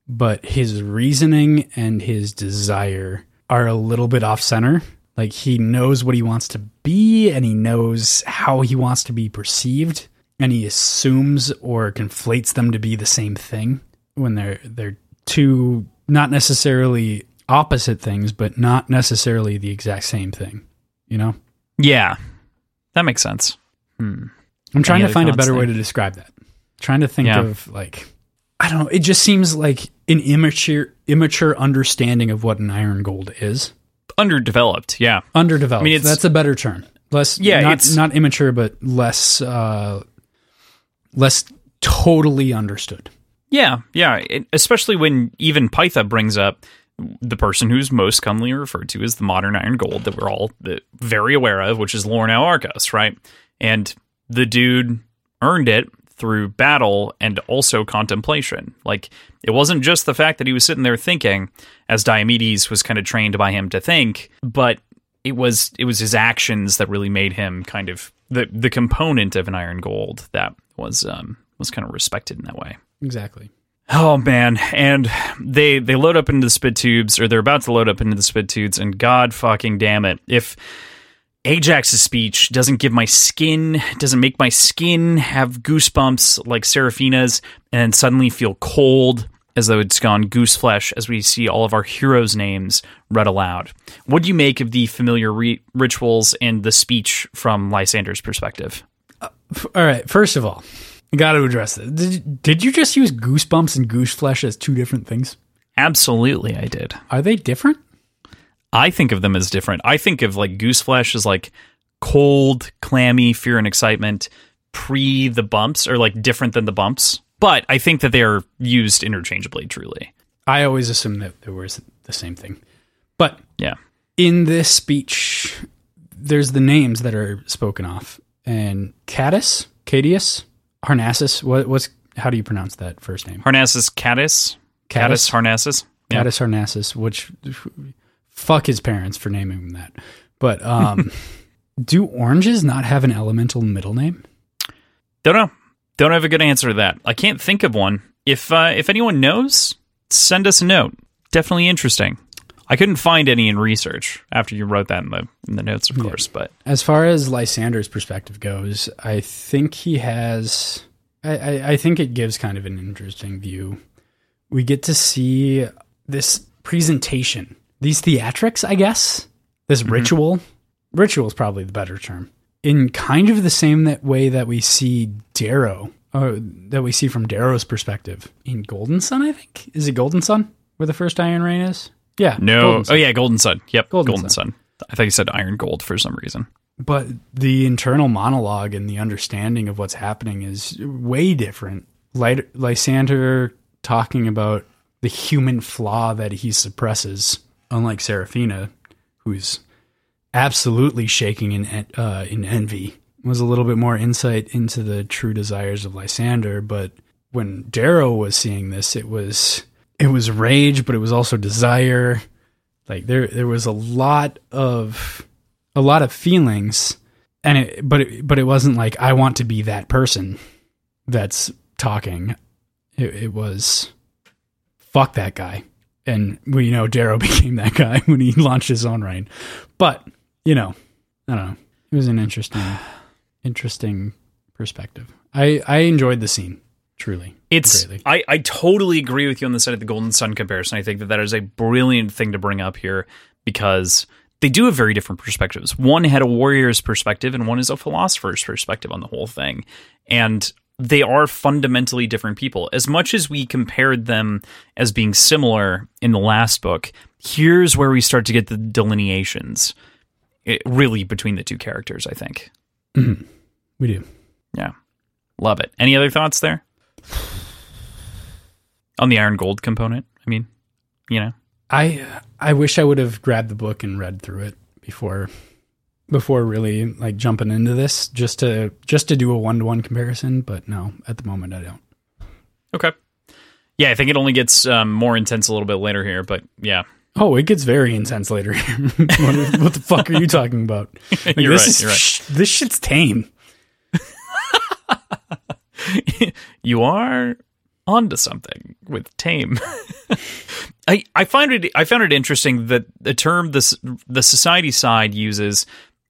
but his reasoning and his desire are a little bit off center. Like he knows what he wants to be, and he knows how he wants to be perceived, and he assumes or conflates them to be the same thing when they're they're two not necessarily opposite things, but not necessarily the exact same thing. You know, Yeah, that makes sense. Hmm. I'm trying Any to find a better way to describe that. Trying to think Yeah. of like I don't know. It just seems like an immature immature understanding of what an iron gold is. Underdeveloped, yeah. Underdeveloped. I mean, That's a better term. Less Yeah, not it's- not immature, but less uh less totally understood. Yeah, yeah. It, especially when even Pytha brings up the person who's most commonly referred to as the modern Iron Gold that we're all very aware of, which is Lorn au Arcos, right? And the dude earned it through battle and also contemplation. Like, it wasn't just the fact that he was sitting there thinking, as Diomedes was kind of trained by him to think, but it was it was his actions that really made him kind of the the component of an Iron Gold that was um was kind of respected in that way. Exactly. Oh man, and they they load up into the spit tubes, or they're about to load up into the spit tubes, and God fucking damn it, if Ajax's speech doesn't give my skin, doesn't make my skin have goosebumps like Seraphina's, and suddenly feel cold as though it's gone goose flesh as we see all of our heroes' names read aloud. What do you make of the familiar re- rituals and the speech from Lysander's perspective? Uh, f- all right. First of all, I got to address this. Did, did you just use goosebumps and goose flesh as two different things? Absolutely, I did. Are they different? I think of them as different. I think of like goose flesh as like cold, clammy fear and excitement pre the bumps, or like different than the bumps. But I think that they are used interchangeably. Truly, I always assumed that there was the same thing. But yeah. in this speech, there's the names that are spoken off, and Cadus, Cadius, Harnassus. What, what's how do you pronounce that first name? Harnassus caddis, caddis? Harnassus. Yeah. Harnassus, which fuck his parents for naming him that. But um, do oranges not have an elemental middle name? Don't know. Don't have a good answer to that. I can't think of one. If uh, if anyone knows, send us a note. Definitely interesting. I couldn't find any in research after you wrote that in the in the notes, of course. But As far as Lysander's perspective goes, I think he has. I, I, I think it gives kind of an interesting view. We get to see this presentation, these theatrics, I guess, this mm-hmm. ritual. Ritual is probably the better term. In kind of the same that way that we see Darrow, or that we see from Darrow's perspective in Golden Son. I think is it Golden Son where the first Iron Rain is. Yeah, no. Oh yeah, Golden Son. Yep, Golden Golden, Sun. I thought you said Iron Gold for some reason. but the internal monologue and the understanding of what's happening is way different. Lys- Lysander talking about the human flaw that he suppresses, unlike Seraphina, who's absolutely shaking in uh, in envy, was a little bit more insight into the true desires of Lysander. But when Darrow was seeing this, it was it was rage, but it was also desire. Like there there was a lot of a lot of feelings and it but it, but it wasn't like I want to be that person that's talking. It, it was fuck that guy. And we know Darrow became that guy when he launched his own rain. But, you know, I don't know. It was an interesting interesting perspective. I I enjoyed the scene, truly. It's greatly. I, I totally agree with you on the side of the Golden Son comparison. I think that that is a brilliant thing to bring up here because they do have very different perspectives. One had a warrior's perspective and one is a philosopher's perspective on the whole thing. And they are fundamentally different people. As much as we compared them as being similar in the last book, here's where we start to get the delineations eh, really between the two characters, I think. We do. Yeah. Love it. Any other thoughts there? On the iron gold component, I mean, you know. I I wish I would have grabbed the book and read through it before before really like jumping into this just to just to do a one to one comparison. But no, at the moment I don't. Okay. Yeah, I think it only gets um, more intense a little bit later here, but yeah. Oh, it gets very intense later. what, what the fuck are you talking about? Like, You're this right, is you're right. sh- this shit's tame. you are onto something with tame. I I find it I found it interesting that the term this the society side uses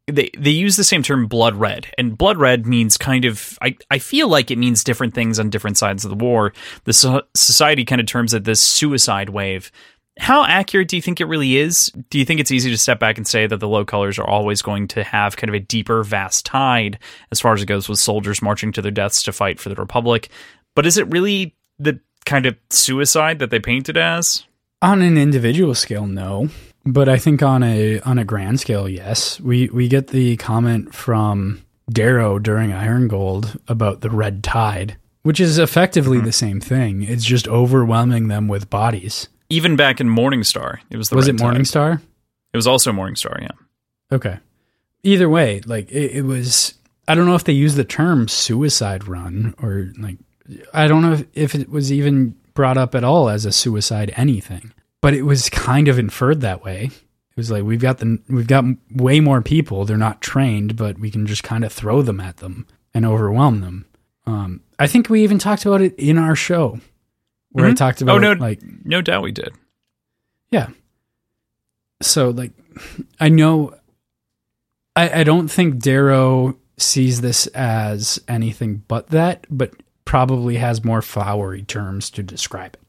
they they use the same term blood red. And blood red means kind of I, I feel like it means different things on different sides of the war. The so- society kind of terms it this suicide wave. How accurate do you think it really is? Do you think it's easy to step back and say that the low colors are always going to have kind of a deeper vast tide as far as it goes with soldiers marching to their deaths to fight for the republic? But is it really the kind of suicide that they paint it as? On an individual scale, no. But I think on a on a grand scale, yes. We we get the comment from Darrow during Iron Gold about the red tide, which is effectively mm-hmm. the same thing. It's just overwhelming them with bodies. even back in morningstar it was the Was it Tide. Morningstar? it was also morningstar yeah Okay. Either way, like it, it was. I don't know if they use the term suicide run or like. I don't know if, if it was even brought up at all as a suicide anything, but it was kind of inferred that way. It was like we've got the we've got way more people. They're not trained, but we can just kind of throw them at them and overwhelm them. Um, I think we even talked about it in our show, where I Mhm. talked about Oh, no. like no doubt we did yeah. So like I know I I don't think Darrow sees this as anything but that, but probably has more flowery terms to describe it.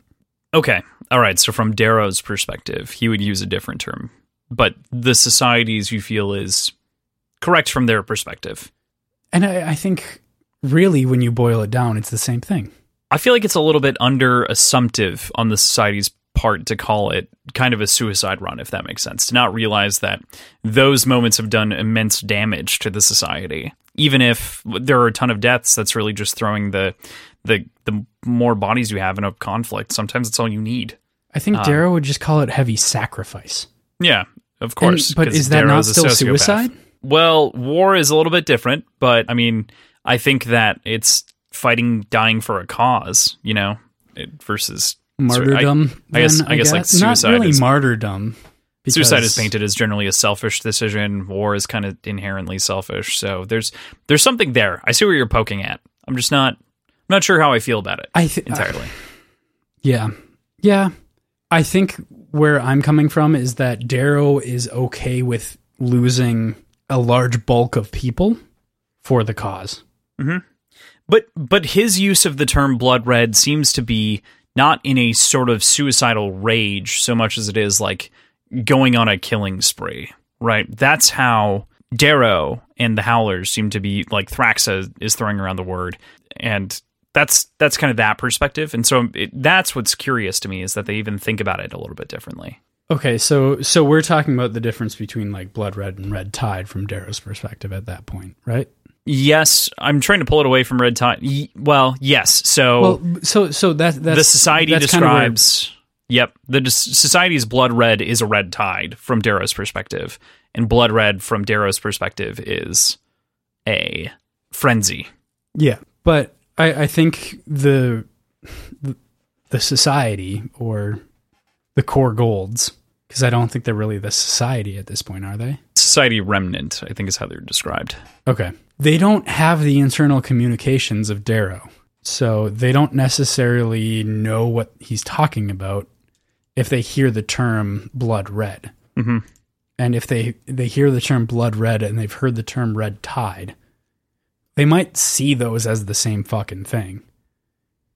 Okay. All right. So from Darrow's perspective, he would use a different term, but the societies you feel is correct from their perspective. And I, I think really, when you boil it down, it's the same thing. I feel like it's a little bit under assumptive on the society's part to call it kind of a suicide run, if that makes sense. To not realize that those moments have done immense damage to the society. Even if there are a ton of deaths, that's really just throwing the the the more bodies you have in a conflict. Sometimes it's all you need. I think um, Darrow would just call it heavy sacrifice. Yeah, of And- course. but 'cause is that not Darrow's a still suicide? Well, war is a little bit different, but I mean, I think that it's fighting, dying for a cause, you know, it, versus Martyrdom. I guess- then, I guess, like, not really is- martyrdom. suicide is painted as generally a selfish decision. War is kind of inherently selfish. So there's there's something there. I see where you're poking at. I'm just not not sure how I feel about it I th- uh, entirely. Yeah. Yeah. I think where I'm coming from is that Darrow is okay with losing a large bulk of people for the cause. Mm-hmm. But but his use of the term blood red seems to be not in a sort of suicidal rage so much as it is like going on a killing spree, right? That's how Darrow and the Howlers seem to be like Thraxa is throwing around the word and that's that's kind of that perspective and so it, that's what's curious to me is that they even think about it a little bit differently. Okay, so so we're talking about the difference between like blood red and red tide from Darrow's perspective at that point, right? Yes, I'm trying to pull it away from Red Tide. Y- Well, yes. So Well, so so that that's the society that's kind of describes yep the dis- society's blood red is a red tide from darrow's perspective and blood red from darrow's perspective is a frenzy Yeah, but I, I think the the society or the core golds, because I don't think they're really the society at this point, are they? society remnant i think is how they're described Okay, they don't have the internal communications of Darrow, so they don't necessarily know what he's talking about if they hear the term blood red. Mhm. And if they they hear the term blood red and they've heard the term red tide, they might see those as the same fucking thing.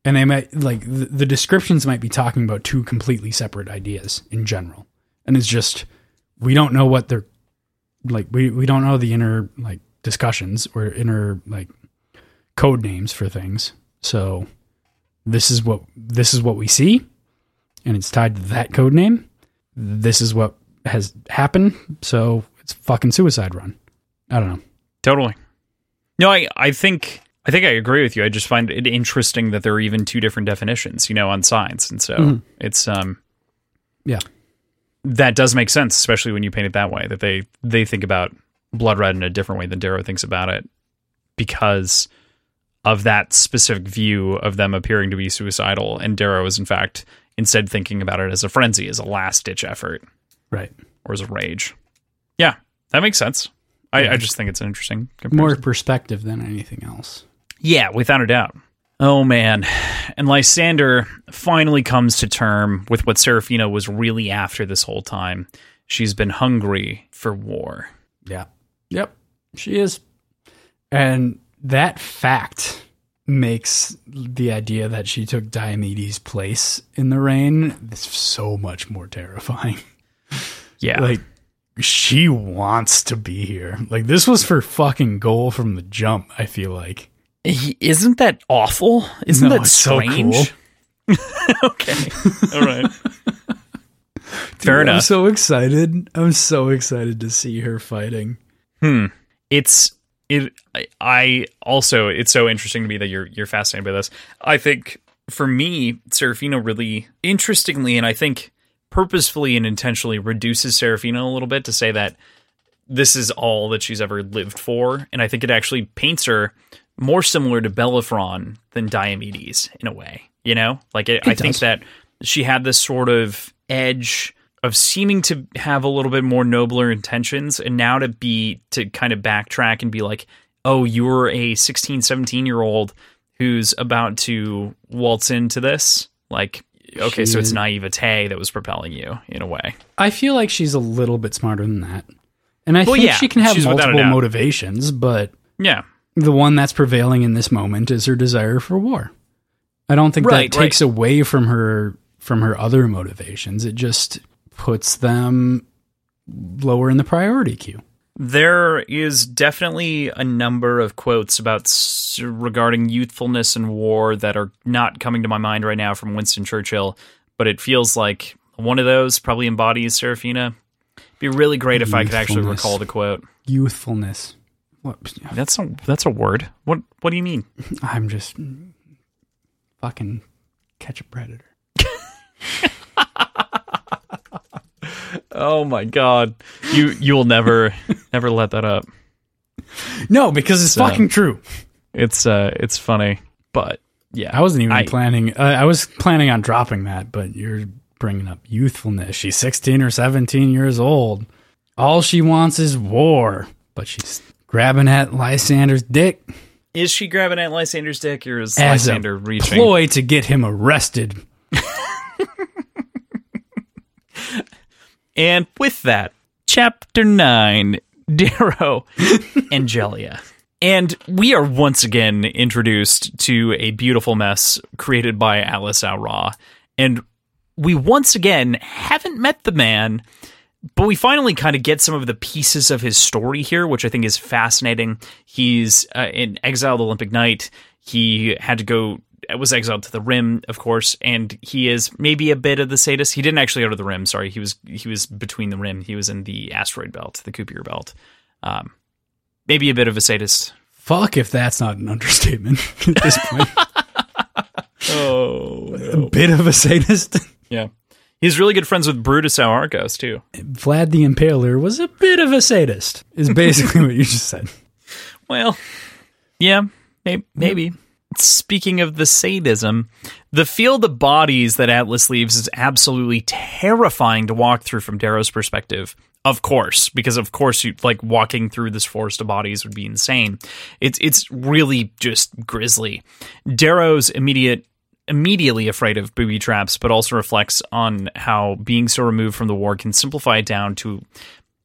And they might like the, the descriptions might be talking about two completely separate ideas in general. And it's just we don't know what they're like we, we don't know the inner like discussions or inner like code names for things. So this is what this is what we see and it's tied to that code name. This is what has happened, so it's fucking suicide run. I don't know. totally no i i think i think i agree with you i just find it interesting that there are even two different definitions you know on science and so Mhm. it's um Yeah. that does make sense, especially when you paint it that way. That they they think about blood red in a different way than Darrow thinks about it, because of that specific view of them appearing to be suicidal, and Darrow is in fact instead thinking about it as a frenzy, as a last ditch effort, Right. or as a rage. Yeah, that makes sense. I, I just think it's an interesting comparison. More perspective than anything else. Yeah, without a doubt. Oh man. And Lysander finally comes to term with what Seraphina was really after this whole time. She's been hungry for war. Yeah. Yep. She is. And that fact makes the idea that she took Diomedes' place in the rain so much more terrifying. Yeah. Like, she wants to be here. Like, this was for fucking goal from the jump, I feel like. He- isn't that awful? Isn't No, that it's so cool. okay. All right. Fair enough. I'm so excited. I'm so excited to see her fighting. Hmm. It's it. I- I also it's so interesting to me that you're you're fascinated by this. I think for me, Seraphina really interestingly, and I think purposefully and intentionally reduces Seraphina a little bit to say that this is all that she's ever lived for, and I think it actually paints her more similar to Bellerophon than Diomedes in a way. You know, like it, I think that she had this sort of edge of seeming to have a little bit more nobler intentions and now to be to kind of backtrack and be like oh you're a 16 17 year old who's about to waltz into this? Like okay so it's She- naivete that was propelling you in a way I feel like she's a little bit smarter than that. And I Well, think yeah, she can have she's without a multiple motivations, but yeah the one that's prevailing in this moment is her desire for war. I don't think Right, that takes away from her from her other motivations. It just puts them lower in the priority queue. There is definitely a number of quotes about s- regarding youthfulness and war that are not coming to my mind right now from Winston Churchill, but it feels like one of those probably embodies Seraphina. It'd be really great if I could actually recall the quote. Youthfulness. What? That's a that's a word. What what do you mean? I'm just fucking catch a predator. Oh my god. You you will never never let that up. No, because it's So- fucking true. It's uh it's funny, but yeah. I wasn't even I- planning. Uh, I was planning on dropping that, but you're bringing up youthfulness. She's 16 or 17 years old. All she wants is war, but she's grabbing at Lysander's dick Is she grabbing at Lysander's dick or is as Lysander a reaching? ploy to get him arrested. And with that, chapter 9 Darrow Angelia. And we are once again introduced to a beautiful mess created by Atlas au Raa. And we once again haven't met the man, but we finally kind of get some of the pieces of his story here, which I think is fascinating. He's uh, in exiled Olympic Knight. He had to go, was exiled to the Rim, of course, and he is maybe a bit of the sadist. He didn't actually go to the Rim. Sorry, he was he was between the Rim. He was in the asteroid belt, the Kuiper belt. Um, maybe a bit of a sadist. Fuck if that's not an understatement at this point. Oh, a bit of a sadist. yeah. He's really good friends with Brutus Argos too. Vlad the Impaler was a bit of a sadist, is basically what you just said. Well, yeah, may- maybe. Speaking of the sadism, the field of bodies that Atlas leaves is absolutely terrifying to walk through from Darrow's perspective. Of course, because of course you like walking through this forest of bodies would be insane. It's it's really just grisly. Darrow's immediate immediately afraid of booby traps, but also reflects on how being so removed from the war can simplify it down to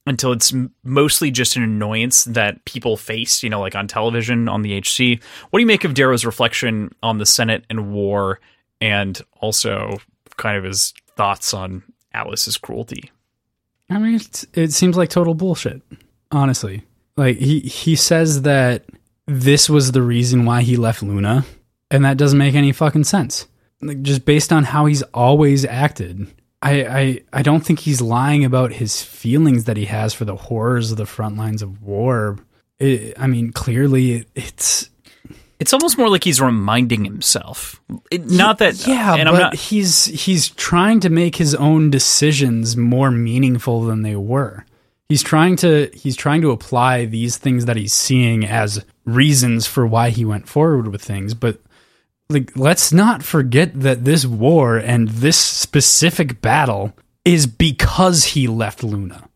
until it's mostly just an annoyance that people face, you know, like on television, on the HC. What do you make of Darrow's reflection on the Senate and war, and also kind of his thoughts on Atlas's cruelty? I mean, it seems like total bullshit. Honestly, like he he says that this was the reason why he left Luna, and that doesn't make any fucking sense. Like just based on how he's always acted, I I I don't think he's lying about his feelings that he has for the horrors of the front lines of war. It, I mean, clearly it, it's It's almost more like he's reminding himself. It, not that, yeah, and but I'm not. he's he's trying to make his own decisions more meaningful than they were. He's trying to he's trying to apply these things that he's seeing as reasons for why he went forward with things, but like let's not forget that this war and this specific battle is because he left Luna.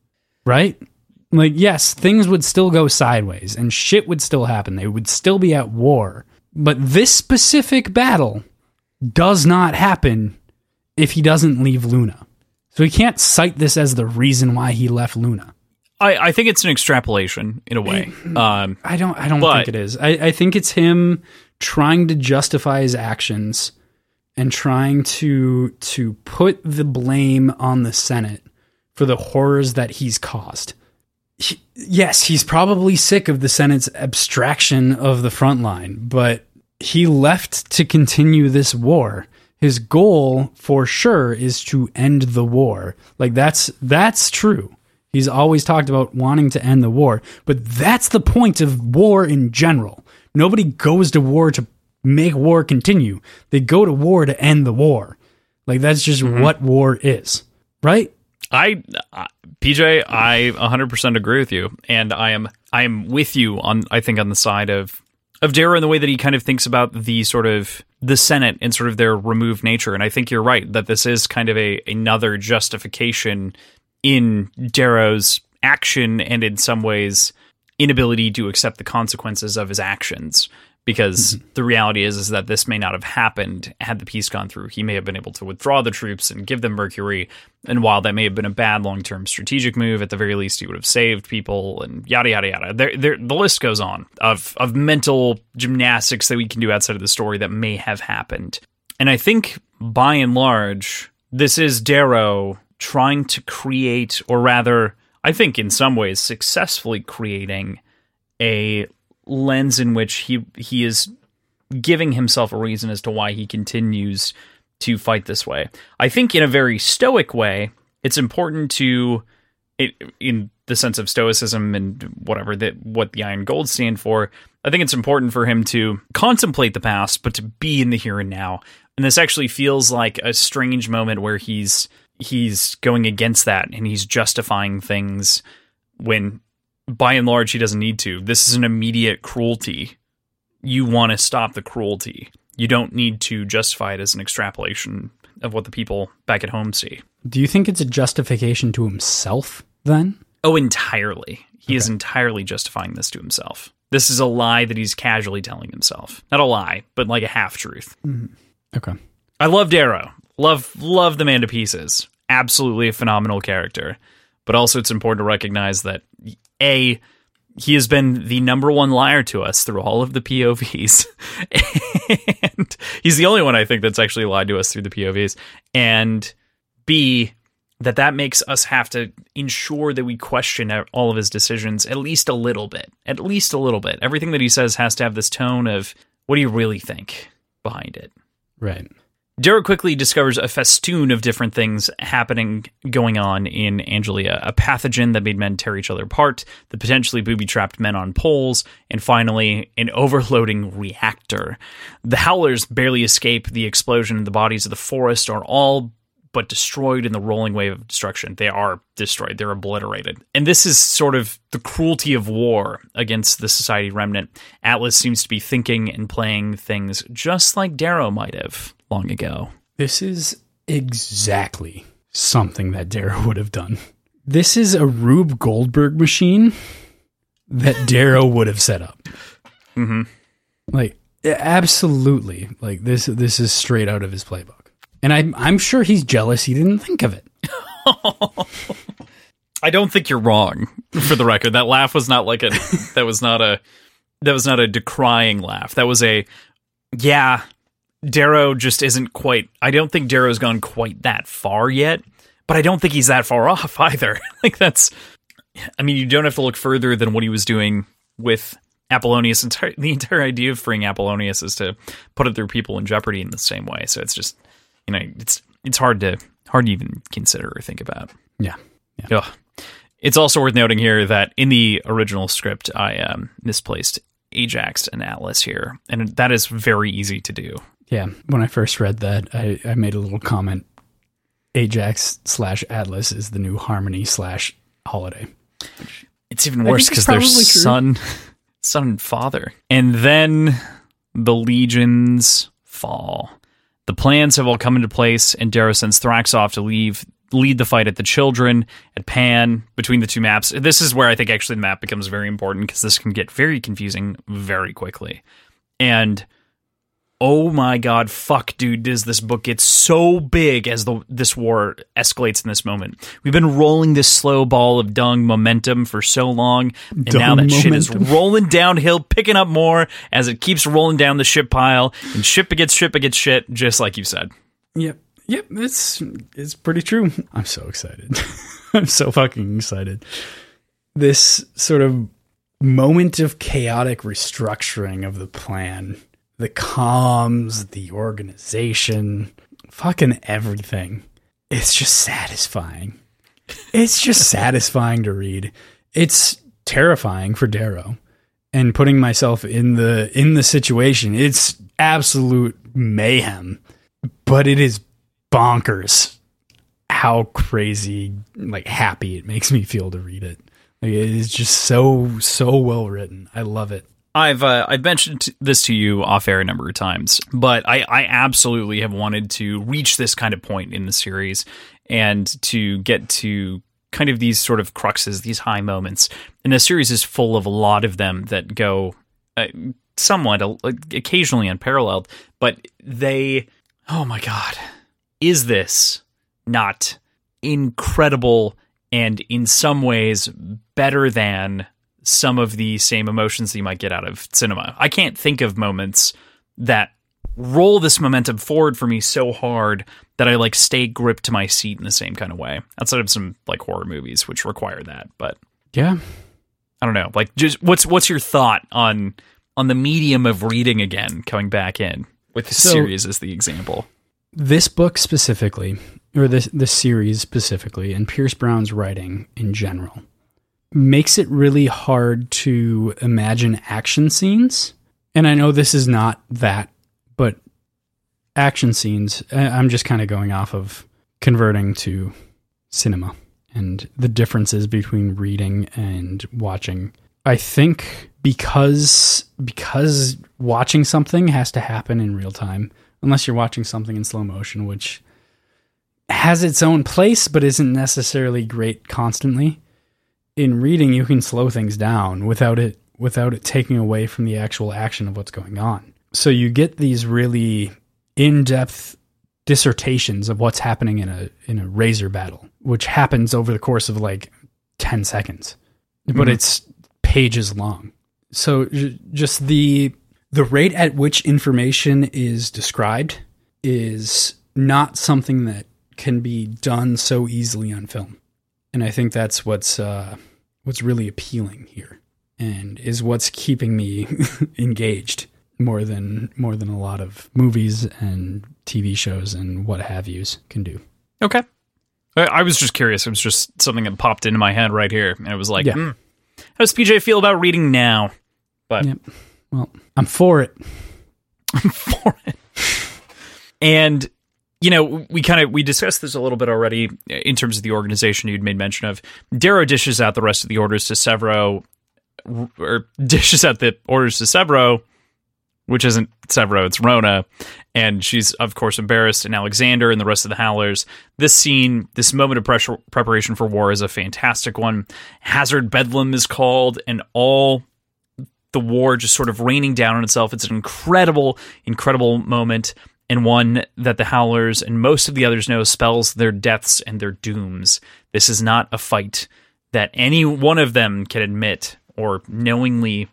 Right? Like yes, things would still go sideways and shit would still happen. They would still be at war. But this specific battle does not happen if he doesn't leave Luna. So he can't cite this as the reason why he left Luna. I, I think it's an extrapolation in a way. Um, I don't I don't But- think it is. I, I think it's him trying to justify his actions and trying to to put the blame on the Senate for the horrors that he's caused. He- yes, he's probably sick of the Senate's abstraction of the front line, but he left to continue this war. His goal for sure is to end the war. Like that's that's true. He's always talked about wanting to end the war, but that's the point of war in general. Nobody goes to war to make war continue. They go to war to end the war. Like that's just what war is, right? I, uh, PJ, I 100% agree with you, and I am I am with you on I think on the side of of Darrow in the way that he kind of thinks about the sort of the Senate and sort of their removed nature, and I think you're right that this is kind of a another justification in Darrow's action and in some ways inability to accept the consequences of his actions because mm-hmm. the reality is is that this may not have happened had the peace gone through. He may have been able to withdraw the troops and give them Mercury, and while that may have been a bad long term strategic move, at the very least he would have saved people and yada yada yada. There, there, the list goes on of of mental gymnastics that we can do outside of the story that may have happened. And I think by and large, this is Darrow trying to create, or rather, I think in some ways successfully creating a lens in which he he is giving himself a reason as to why he continues to fight this way. I think in a very stoic way, it's important to it, in the sense of stoicism and whatever that what the iron gold stand for. I think it's important for him to contemplate the past, but to be in the here and now. And this actually feels like a strange moment where he's he's going against that and he's justifying things when by and large he doesn't need to. This is an immediate cruelty. You want to stop the cruelty. You don't need to justify it as an extrapolation of what the people back at home see. Do you think it's a justification to himself then? Oh, entirely. He okay. is entirely justifying this to himself. This is a lie that he's casually telling himself. Not a lie, but like a half truth. Mm-hmm. Okay. I love Darrow. Love love the man to pieces. Absolutely a phenomenal character. But also it's important to recognize that A, he has been the number one liar to us through all of the POVs. and he's the only one I think that's actually lied to us through the POVs. And B, that that makes us have to ensure that we question all of his decisions at least a little bit. At least a little bit. Everything that he says has to have this tone of what do you really think behind it? Right. Darrow quickly discovers a festoon of different things happening, going on in Angelia. A pathogen that made men tear each other apart, the potentially booby trapped men on poles, and finally, an overloading reactor. The Howlers barely escape the explosion, and the bodies of the forest are all but destroyed in the rolling wave of destruction. They are destroyed, they're obliterated. And this is sort of the cruelty of war against the society remnant. Atlas seems to be thinking and playing things just like Darrow might have long ago. This is exactly something that Darrow would have done. This is a Rube Goldberg machine that Darrow would have set up. Mm-hmm. Like absolutely, like this. This is straight out of his playbook and I'm I'm sure he's jealous he didn't think of it. I don't think you're wrong. For the record, that laugh was not like a that was not a that was not a decrying laugh. That was a yeah. Darrow just isn't quite. I don't think Darrow's gone quite that far yet, but I don't think he's that far off either. like that's. I mean, you don't have to look further than what he was doing with Apollonius. Entire, the entire idea of freeing Apollonius is to put other people in jeopardy in the same way. So it's just you know, it's it's hard to hard to even consider or think about. Yeah. yeah. Ugh. It's also worth noting here that in the original script, I um, misplaced Ajax and Atlas here, and that is very easy to do. Yeah, when I first read that, I, I made a little comment. Ajax slash Atlas is the new Harmony slash Holiday. It's even worse because they're son, son and father, and then the legions fall. The plans have all come into place, and Darrow sends Thrax off to leave lead the fight at the children at Pan between the two maps. This is where I think actually the map becomes very important because this can get very confusing very quickly. And oh my god, fuck, dude, does this book get so big as the this war escalates in this moment? We've been rolling this slow ball of dung momentum for so long, and dung now that momentum. shit is rolling downhill, picking up more as it keeps rolling down the ship pile, and ship against ship against shit, just like you said. Yep, yep, it's it's pretty true. I'm so excited. I'm so fucking excited. This sort of moment of chaotic restructuring of the plan the comms, the organization, fucking everything. It's just satisfying. It's just satisfying to read. It's terrifying for Darrow. And putting myself in the in the situation, it's absolute mayhem. But it is bonkers how crazy like happy it makes me feel to read it. Like, it is just so so well written. I love it. I've uh, I've mentioned this to you off air a number of times, but I, I absolutely have wanted to reach this kind of point in the series and to get to kind of these sort of cruxes, these high moments. And the series is full of a lot of them that go uh, somewhat uh, occasionally unparalleled, but they, oh my god, is this not incredible and in some ways better than some of the same emotions that you might get out of cinema. I can't think of moments that roll this momentum forward for me so hard that I like stay gripped to my seat in the same kind of way. Outside of some like horror movies which require that, but Yeah. I don't know. Like just what's what's your thought on on the medium of reading again coming back in with the So- series as the example. This book specifically, or this this series specifically, and Pierce Brown's writing in general, makes it really hard to imagine action scenes. And I know this is not that, but action scenes. I'm just kind of going off of converting to cinema and the differences between reading and watching. I think because because watching something has to happen in real time, unless you're watching something in slow motion, which has its own place but isn't necessarily great constantly. In reading, you can slow things down without it without it taking away from the actual action of what's going on. So you get these really in-depth dissertations of what's happening in a in a razor battle, which happens over the course of like 10 seconds. But Mhm. it's pages long. So j- just the the rate at which information is described is not something that can be done so easily on film. And I think that's what's uh, what's really appealing here and is what's keeping me engaged more than more than a lot of movies and TV shows and what have yous can do. Okay. I, I was just curious. It was just something that popped into my head right here, and it was like, Yeah. hmm, how does PJ feel about reading now? But Yep. Well, I'm for it. I'm for it. And you know, we kind of we discussed this a little bit already in terms of the organization you'd made mention of. Darrow dishes out the rest of the orders to Sevro, or dishes out the orders to Sevro, which isn't Sevro, it's Rona, and she's of course embarrassed. And Alexander and the rest of the Howlers. This scene, this moment of pressure, preparation for war, is a fantastic one. Hazard Bedlam is called, and all the war just sort of raining down on itself. It's an incredible, incredible moment, and one that the Howlers and most of the others know spells their deaths and their dooms. This is not a fight that any one of them can admit or knowingly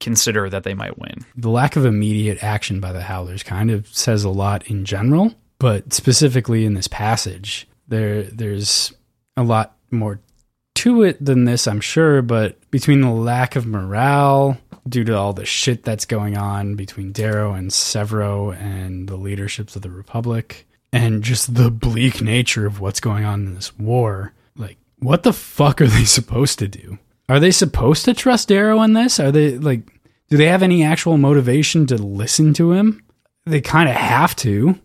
consider that they might win. The lack of immediate action by the Howlers kind of says a lot in general, but specifically in this passage, there there's a lot more to it than this, I'm sure, but between the lack of morale due to all the shit that's going on between Darrow and Sevro and the leaderships of the Republic, and just the bleak nature of what's going on in this war, like, what the fuck are they supposed to do? Are they supposed to trust Darrow in this? Are they, like, do they have any actual motivation to listen to him? They kind of have to.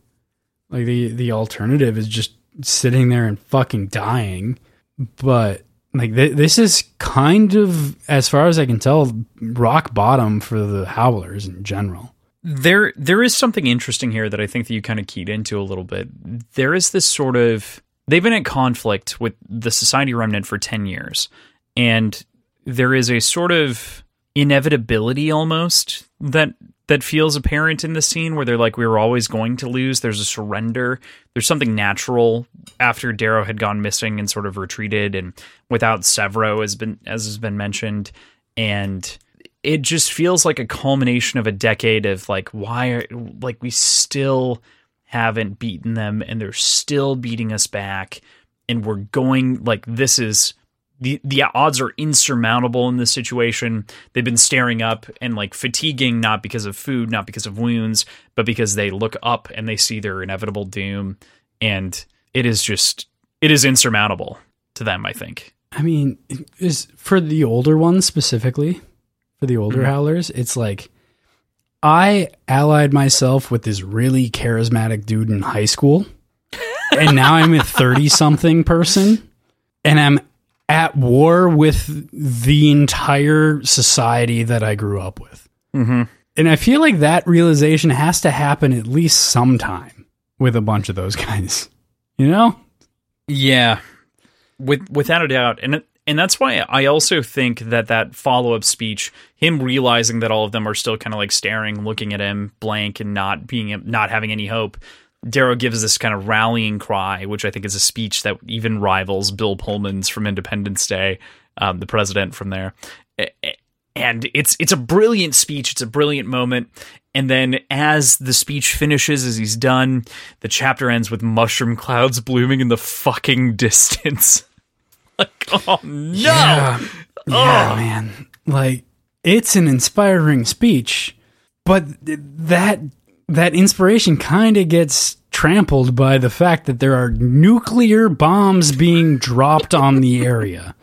Like, the, the alternative is just sitting there and fucking dying. But like th- this is kind of as far as I can tell rock bottom for the Howlers in general. There there is something interesting here that I think that you kind of keyed into a little bit. There is this sort of they've been in conflict with the society remnant for 10 years and there is a sort of inevitability almost that that feels apparent in the scene where they're like we were always going to lose. There's a surrender. There's something natural after darrow had gone missing and sort of retreated and without sevro has been as has been mentioned. And it just feels like a culmination of a decade of like why are like we still haven't beaten them and they're still beating us back and we're going like this is the the odds are insurmountable in this situation. They've been staring up and like fatiguing not because of food, not because of wounds, but because they look up and they see their inevitable doom and it is just it is insurmountable to them, I think. I mean, is for the older ones specifically, for the older Mhm. Howlers, it's like I allied myself with this really charismatic dude in high school, and now I'm a 30 something person, and I'm at war with the entire society that I grew up with. Mm-hmm. And I feel like that realization has to happen at least sometime with a bunch of those guys. You know? Yeah, with without a doubt, and it- and that's why I also think that that follow up speech, him realizing that all of them are still kind of like staring, looking at him blank, and not being not having any hope. Darrow gives this kind of rallying cry, which I think is a speech that even rivals Bill Pullman's from Independence Day, um, the president from there. And it's it's a brilliant speech. It's a brilliant moment. And then as the speech finishes, as he's done, the chapter ends with mushroom clouds blooming in the fucking distance. like, oh no. Yeah, yeah, man. Like it's an inspiring speech, but th- that that inspiration kind of gets trampled by the fact that there are nuclear bombs being dropped on the area.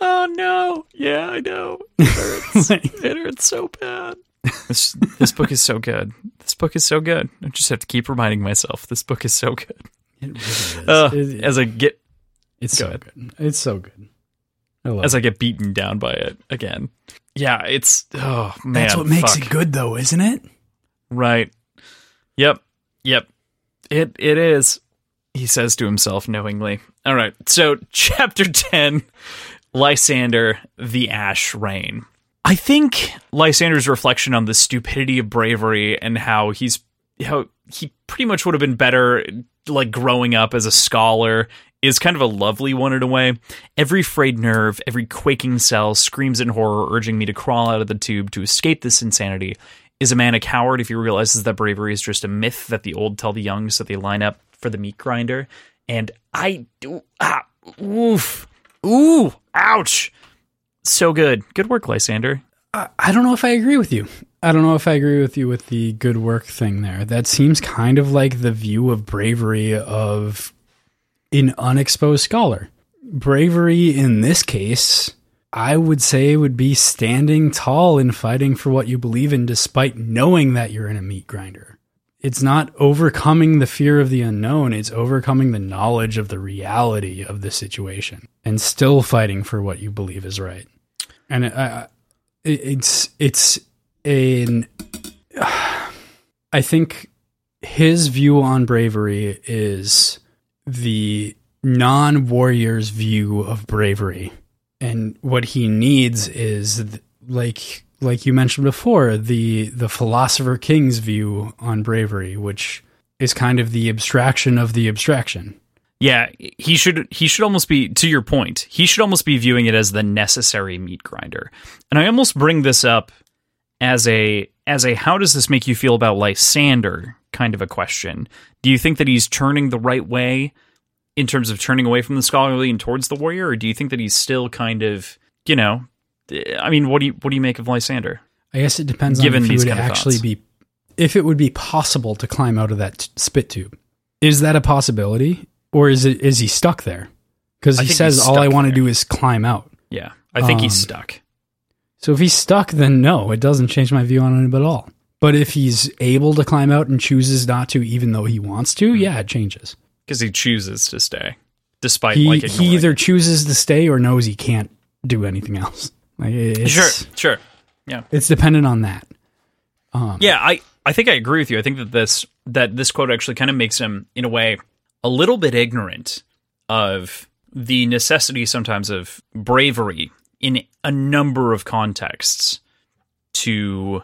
Oh no. Yeah, I know. It hurts. it hurts so bad. This this book is so good. This book is so good. I just have to keep reminding myself this book is so good. It really is. Uh, It- as I get it's go so ahead. good. It's so good. I love as it. I get beaten down by it again. Yeah, it's oh man. That's what makes fuck. it good, though, isn't it? Right. Yep. Yep. It it is. He says to himself knowingly. All right. So chapter 10 Lysander the Ash Rain. I think Lysander's reflection on the stupidity of bravery and how he's how he pretty much would have been better like growing up as a scholar is kind of a lovely one in a way. Every frayed nerve, every quaking cell screams in horror, urging me to crawl out of the tube to escape this insanity. Is a man a coward if he realizes that bravery is just a myth that the old tell the young so they line up for the meat grinder? And I do ah oof ooh ouch. So good. Good work, Lysander. I, I don't know if I agree with you. I don't know if I agree with you with the good work thing there. That seems kind of like the view of bravery of an unexposed scholar. Bravery in this case, I would say, would be standing tall and fighting for what you believe in despite knowing that you're in a meat grinder. It's not overcoming the fear of the unknown, it's overcoming the knowledge of the reality of the situation and still fighting for what you believe is right. And it- it's it's an I think his view on bravery is the non-warrior's view of bravery and what he needs is like like you mentioned before the the philosopher king's view on bravery which is kind of the abstraction of the abstraction Yeah, he should he should almost be to your point. He should almost be viewing it as the necessary meat grinder. And I almost bring this up as a as a how does this make you feel about Lysander kind of a question. Do you think that he's turning the right way in terms of turning away from the scholarly and towards the warrior or do you think that he's still kind of, you know, I mean, what do you what do you make of Lysander? I guess it depends Given on if he would actually thoughts. be, if it would be possible to climb out of that t- spit tube. Is that a possibility, or is it is he stuck there? Because he says all I want to do is climb out. Yeah, I think he's Um, stuck. So if he's stuck, then no, it doesn't change my view on him at all. But if he's able to climb out and chooses not to, even though he wants to, Hmm. yeah, it changes. Because he chooses to stay, despite He like he either chooses to stay or knows he can't do anything else. Like sure, sure. it's dependent on that. Um, Yeah, I, I think I agree with you. I think that this that this quote actually kind of makes him, in a way, a little bit ignorant of the necessity sometimes of bravery in a number of contexts to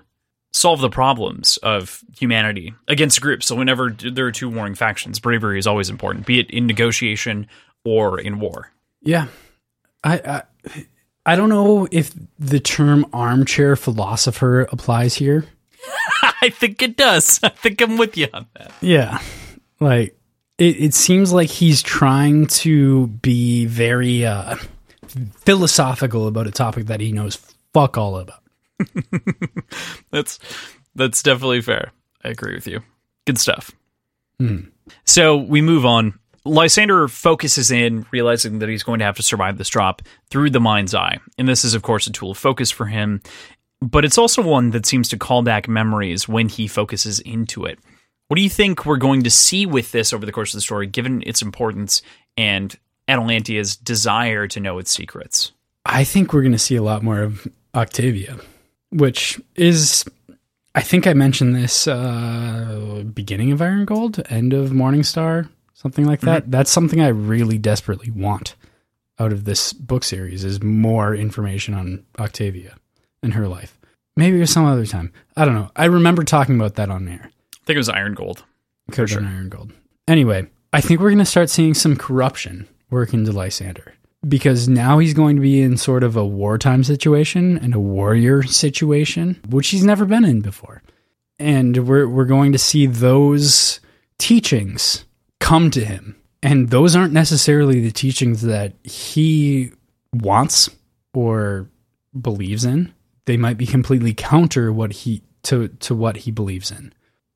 solve the problems of humanity against groups. So whenever there are two warring factions, bravery is always important, be it in negotiation or in war. Yeah, I, I I don't know if the term armchair philosopher applies here. I think it does. I think I'm with you on that. Yeah, like it, it seems like he's trying to be very uh, philosophical about a topic that he knows fuck all about. That's that's definitely fair. I agree with you. Good stuff. Hmm. So we move on. Lysander focuses in, realizing that he's going to have to survive this drop through the mind's eye. And this is, of course, a tool of focus for him, but it's also one that seems to call back memories when he focuses into it. What do you think we're going to see with this over the course of the story, given its importance and Atalantia's desire to know its secrets? I think we're going to see a lot more of Octavia, which is, I think I mentioned this uh, beginning of Iron Gold, end of Morningstar, something like that. That's something I really desperately want out of this book series is more information on Octavia and her life. Maybe it was some other time. I don't know. I remember talking about that on air. I think it was Iron Gold. Could have been Iron Gold. Anyway, I think we're going to start seeing some corruption work into Lysander. Because now he's going to be in sort of a wartime situation and a warrior situation, which he's never been in before. And we're we're going to see those teachings come to him. And those aren't necessarily the teachings that he wants or believes in. They might be completely counter what he to to what he believes in.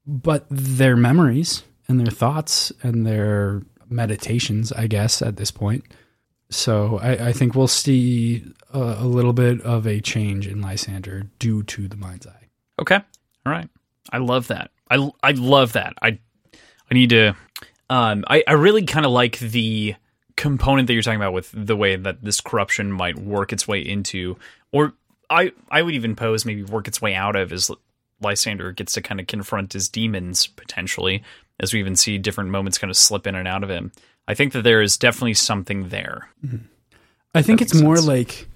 But their memories and their thoughts and their meditations, I guess, at this point. So I, I think we'll see a, a, little bit of a change in Lysander due to the mind's eye. Okay. All right. I love that. I, I love that. I I need to um I, I really kind of like the component that you're talking about with the way that this corruption might work its way into or I I would even pose maybe work its way out of is Lysander gets to kind of confront his demons potentially, as we even see different moments kind of slip in and out of him. I think that there is definitely something there. Mm-hmm. I think it's more sense. like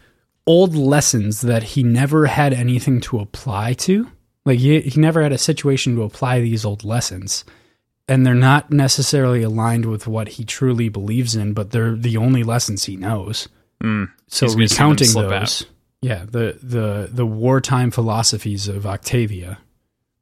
old lessons that he never had anything to apply to. Like he, he never had a situation to apply these old lessons. And they're not necessarily aligned with what he truly believes in, but they're the only lessons he knows. Mm, so recounting those. Out yeah, the the the wartime philosophies of Octavia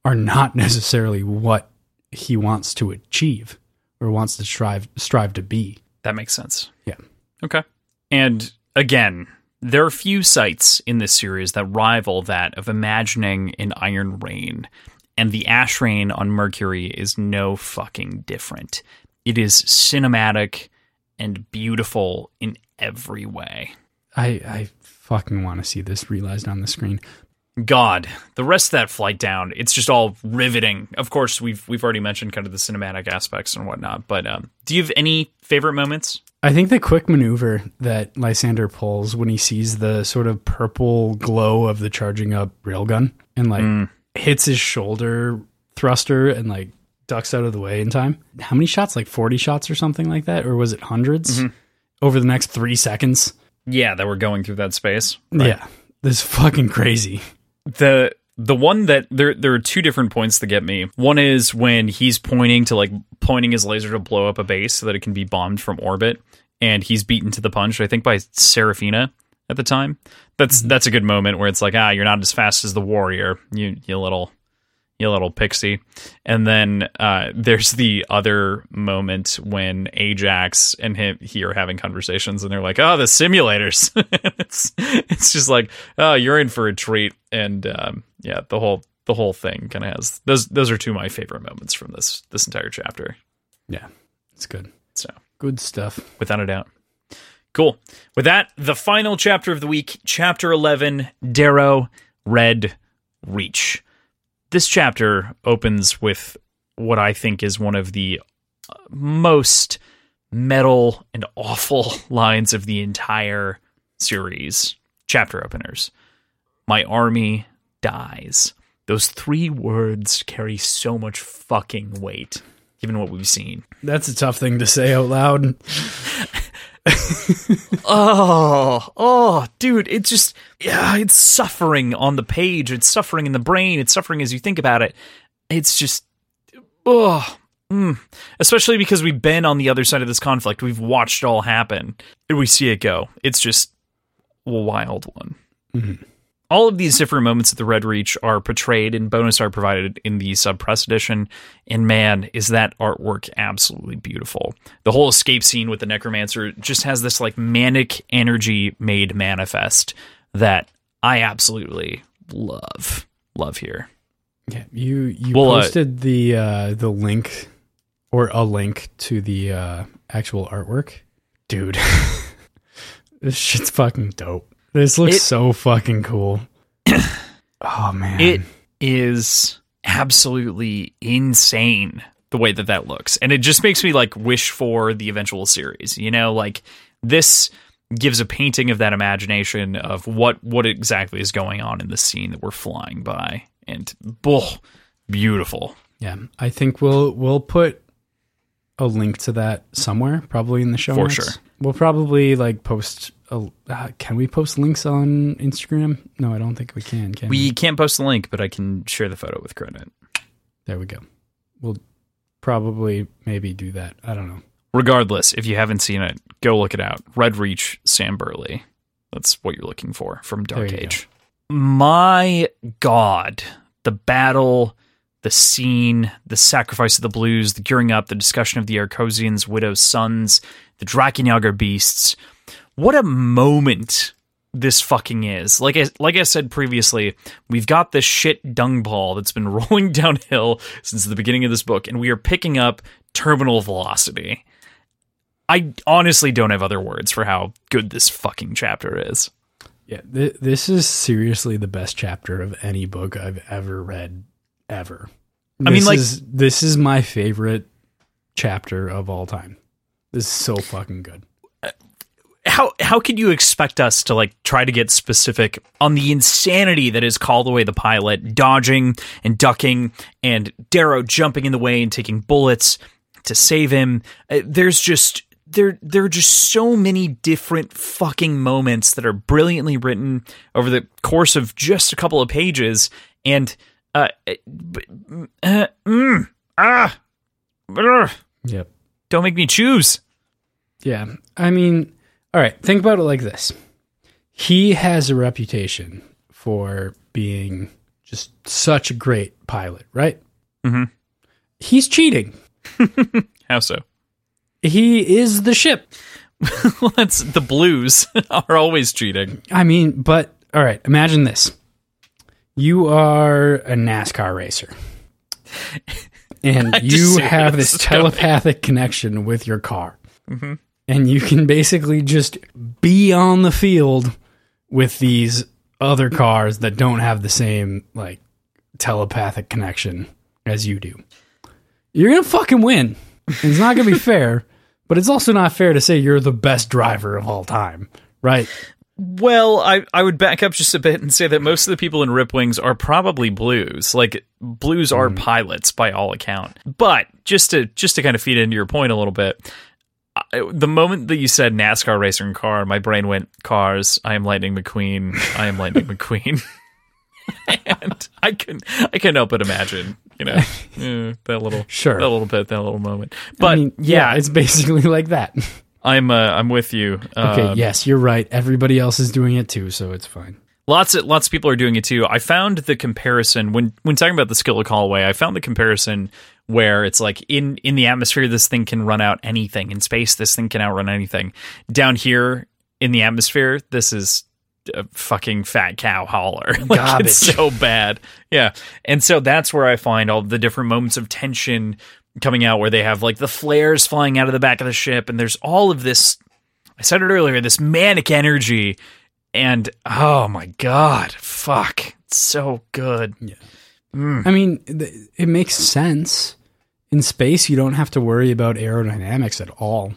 are not necessarily what he wants to achieve or wants to strive strive to be. That makes sense. Yeah. Okay. And again, there are few sites in this series that rival that of imagining an iron rain, and the ash rain on Mercury is no fucking different. It is cinematic and beautiful in every way. I I fucking want to see this realized on the screen. God, the rest of that flight down, it's just all riveting. Of course, we've we've already mentioned kind of the cinematic aspects and whatnot, but um, do you have any favorite moments? I think the quick maneuver that Lysander pulls when he sees the sort of purple glow of the charging up railgun and like mm. hits his shoulder thruster and like ducks out of the way in time. How many shots? Like 40 shots or something like that? Or was it 100s mm-hmm. over the next three seconds? Yeah, that we're going through that space. Right? Yeah, this is fucking crazy. The the one that there there are two different points that get me. One is when he's pointing to like pointing his laser to blow up a base so that it can be bombed from orbit, and he's beaten to the punch. I think by Seraphina at the time. That's mm-hmm. that's a good moment where it's like, ah, you're not as fast as the warrior, you you little you little pixie. And then uh, there's the other moment when Ajax and him he are having conversations, and they're like, "Oh, the simulators." it's it's just like, "Oh, you're in for a treat." And um, yeah, the whole the whole thing kind of has those. Those are two of my favorite moments from this this entire chapter. Yeah, it's good. So good stuff, without a doubt. Cool. With that, the final chapter of the week, chapter eleven, Darrow Red Reach this chapter opens with what I think is one of the most metal and awful lines of the entire series chapter openers. My army dies. Those three words carry so much fucking weight, given what we've seen. That's a tough thing to say out loud. oh, oh, dude, it's just yeah, it's suffering on the page, it's suffering in the brain, it's suffering as you think about it. It's just oh, mm. especially because we've been on the other side of this conflict. We've watched it all happen, we see it go. It's just a wild one. Mm-hmm all of these different moments at the Red Reach are portrayed and bonus art provided in the subpress edition. And man, is that artwork absolutely beautiful. The whole escape scene with the necromancer just has this like manic energy made manifest that I absolutely love. Love here. Yeah, you you well, uh, posted uh, the uh the link or a link to the uh actual artwork. Dude. this shit's fucking dope. This looks it, so fucking cool. oh man. It is absolutely insane the way that that looks. And it just makes me like wish for the eventual series. You know, like this gives a painting of that imagination of what what exactly is going on in the scene that we're flying by. And oh, beautiful. Yeah. I think we'll we'll put a link to that somewhere, probably in the show. For notes. sure. We'll probably like post a, uh, can we post links on Instagram? No, I don't think we can. Can we, we can't post the link, but I can share the photo with credit. There we go. We'll probably maybe do that. I don't know. Regardless, if you haven't seen it, go look it out. Red Reach, Sam Burley. That's what you're looking for from Dark Age. My God, the battle, the scene, the sacrifice of the blues, the gearing up, the discussion of the Arcosians, Widow's sons, the Drachenjager beasts. What a moment this fucking is. Like I, like I said previously, we've got this shit dung ball that's been rolling downhill since the beginning of this book, and we are picking up terminal velocity. I honestly don't have other words for how good this fucking chapter is. Yeah, th- this is seriously the best chapter of any book I've ever read ever. I mean, like- is, this is my favorite chapter of all time. This is so fucking good. how how could you expect us to like try to get specific on the insanity that is Colloway the pilot dodging and ducking and darrow jumping in the way and taking bullets to save him Uh, there's just there there are just so many different fucking moments that are brilliantly written over the course of just a couple of pages and uh, uh mm, ah Yep. Don't make me choose Yeah. I mean, all right, think about it like this. He has a reputation for being just such a great pilot, right? Mhm. He's cheating. how so He is the ship. well, that's the blues are always cheating. I mean, but all right, imagine this. You are a NASCAR racer. And you have this telepathic connection with your car. Mm-hmm. And you can basically just be on the field with these other cars that don't have the same like telepathic connection as you do. You're going to fucking win. It's not going to be fair, but it's also not fair to say you're the best driver of all time, right? Well, I, I would back up just a bit and say that most of the people in Rip Wings are probably blues. Like blues are pilots by all account. But just to just to kind of feed into your point a little bit, I, the moment that you said NASCAR racer and car, my brain went cars. I am Lightning McQueen. I am Lightning McQueen. and I can I can help but imagine, you know, eh, that little Sure. that little bit, that little moment. But I mean, yeah, it's basically like that. I'm uh, I'm with you. Okay, Um, yes, you're right. Everybody else is doing it too, so it's fine. Lots of lots of people are doing it too. I found the comparison when when talking about the skill of Colloway. I found the comparison where it's like in in the atmosphere, this thing can run out anything. In space, this thing can outrun anything. Down here in the atmosphere, this is a fucking fat cow hauler. like Garbage. it's so bad. Yeah, and so that's where I find all the different moments of tension coming out, where they have like the flares flying out of the back of the ship, and there's all of this. I said it earlier. This manic energy and oh my god, fuck, it's so good. Mm. I mean, th- it makes sense. In space, you don't have to worry about aerodynamics at all.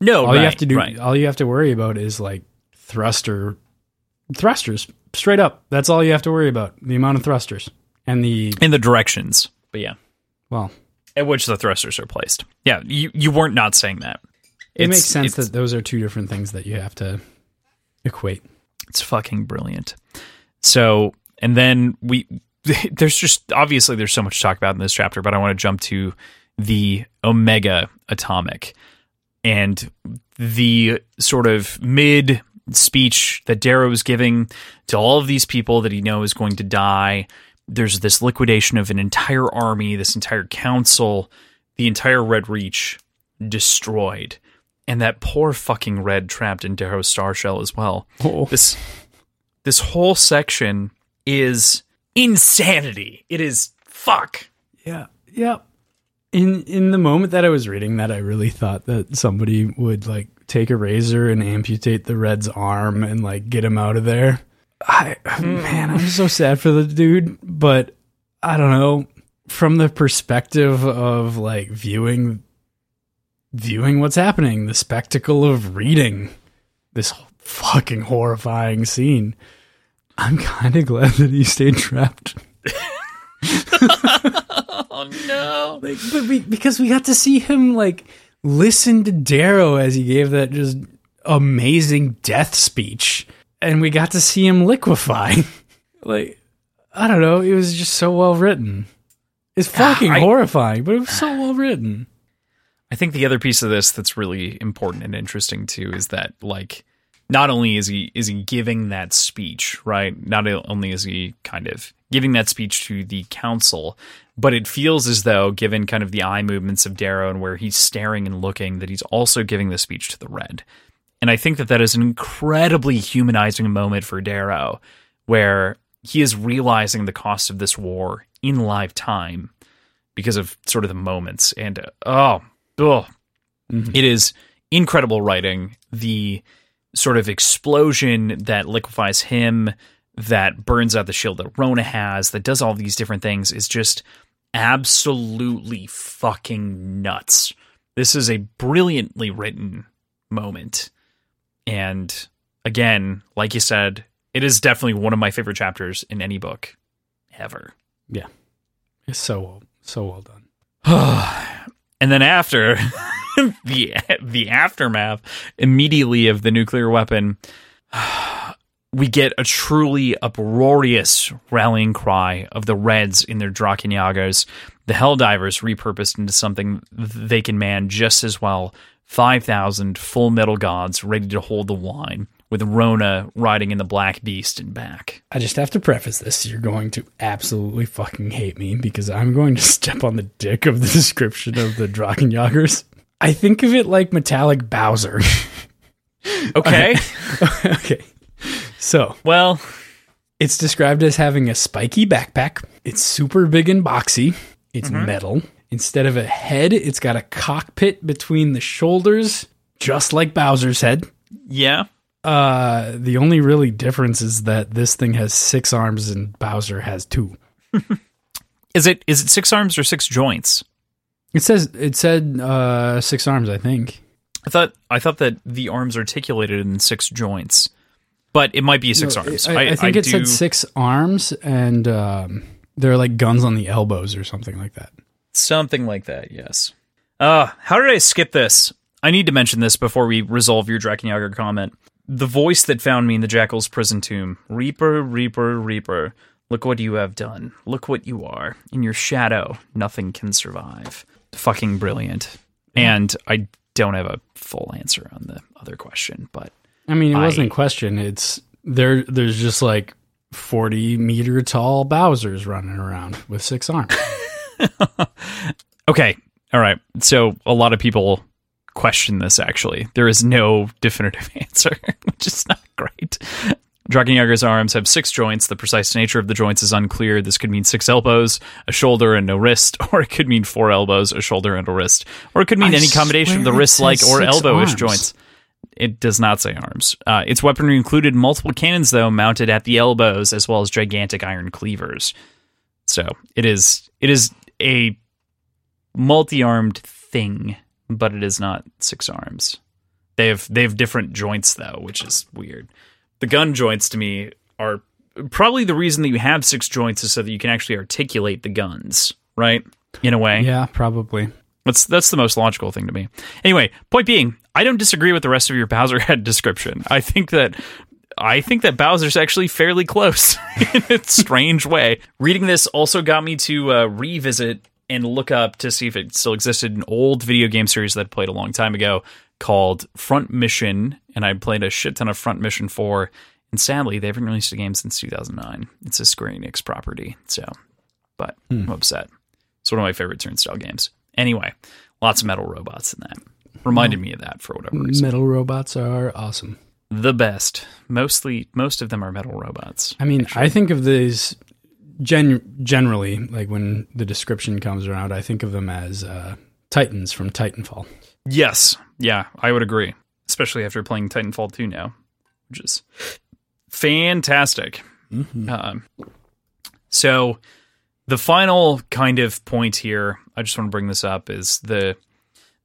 No, all right, you have to do, right. all you have to worry about is like thruster, thrusters, straight up. That's all you have to worry about. The amount of thrusters and the in the directions, but yeah, well, at which the thrusters are placed. Yeah, you you weren't not saying that. it It's- makes sense that those are two different things that you have to equate. It's fucking brilliant. So, and then we, there's just obviously there's so much to talk about in this chapter, but I want to jump to the Omega Atomic and the sort of mid speech that Darrow is giving to all of these people that he knows is going to die. There's this liquidation of an entire army, this entire council, the entire Red Reach destroyed. And that poor fucking Red trapped in Darrow's Starshell as well Oh, this this whole section is insanity. It is fuck. Yeah, yeah. In in the moment that I was reading that, I really thought that somebody would like take a razor and amputate the red's arm and like get him out of there. I hmm. man, I'm so sad for the dude, but I don't know. From the perspective of like viewing viewing what's happening, the spectacle of reading this fucking horrifying scene. I'm kind of glad that he stayed trapped. Oh no. like but we, because we got to see him like listen to Darrow as he gave that just amazing death speech and we got to see him liquefy like i don't know it was just so well written it's ah, fucking I- horrifying but it was so well written I think the other piece of this that's really important and interesting too is that like not only is he is he giving that speech, right? Not only is he kind of giving that speech to the council, but it feels as though, given kind of the eye movements of Darrow and where he's staring and looking, that he's also giving the speech to the Red. And I think that that is an incredibly humanizing moment for Darrow, where he is realizing the cost of this war in live time because of sort of the moments. And uh, oh, oh mm-hmm. it is incredible writing. The sort of explosion that liquefies him, that burns out the shield that Rona has, that does all these different things is just absolutely fucking nuts. This is a brilliantly written moment. And again, like you said, it is definitely one of my favorite chapters in any book ever. Yeah. It's so so well done. and then after the the aftermath immediately of the nuclear weapon, we get a truly uproarious rallying cry of the Reds in their Drachenjagers, the Helldivers repurposed into something they can man just as well. 5,000 full metal gods ready to hold the wine, with Rona riding in the Black Beast and back. I just have to preface this. You're going to absolutely fucking hate me because I'm going to step on the dick of the description of the Drachenjagers. I think of it like metallic Bowser. okay. okay. So, well, it's described as having a spiky backpack. It's super big and boxy. It's mm-hmm. metal. Instead of a head, it's got a cockpit between the shoulders, just like Bowser's head. Yeah. Uh, the only really difference is that this thing has six arms and Bowser has two. is it is it six arms or six joints? It says it said uh, six arms. I think. I thought I thought that the arms articulated in six joints, but it might be six no, arms. I, I, I think I it do... said six arms, and um, they're like guns on the elbows or something like that. Something like that. Yes. Uh, how did I skip this? I need to mention this before we resolve your Drachenjager comment. The voice that found me in the Jackal's prison tomb Reaper, Reaper, Reaper. Look what you have done. Look what you are. In your shadow, nothing can survive fucking brilliant. And I don't have a full answer on the other question, but I mean, it wasn't a question. It's there. There's just like forty meter tall Bowser's running around with six arms. okay, all right. So a lot of people question this. Actually, there is no definitive answer, which is not great. Drachenjager's arms have six joints. The precise nature of the joints is unclear. This could mean six elbows, a shoulder, and no wrist, or it could mean four elbows, a shoulder, and a wrist, or it could mean I any combination of the wrist-like or elbowish joints. It does not say arms. Uh, its weaponry included multiple cannons, though, mounted at the elbows, as well as gigantic iron cleavers. So it is it is a multi-armed thing, but it is not six arms. They have they have different joints though, which is weird the gun joints to me are probably the reason that you have six joints is so that you can actually articulate the guns, right? In a way. Yeah, probably. That's that's the most logical thing to me. Anyway, point being, I don't disagree with the rest of your Bowser head description. I think that I think that Bowser's actually fairly close in a strange way. Reading this also got me to uh, revisit and look up to see if it still existed an old video game series that I played a long time ago called Front Mission, and I played a shit ton of Front Mission 4. And sadly, they haven't released a game since 2009. It's a Square Enix property, so, but hmm. I'm upset. It's one of my favorite turnstile games. Anyway, lots of metal robots in that. Reminded me of that for whatever reason. Metal robots are awesome. The best. Mostly, most of them are metal robots. I mean, actually. I think of these gen- generally, like when the description comes around, I think of them as uh, Titans from Titanfall. Yes. Yeah, I would agree. Especially after playing Titanfall 2 now, which is fantastic. Mm-hmm. Um, so, the final kind of point here, I just want to bring this up, is the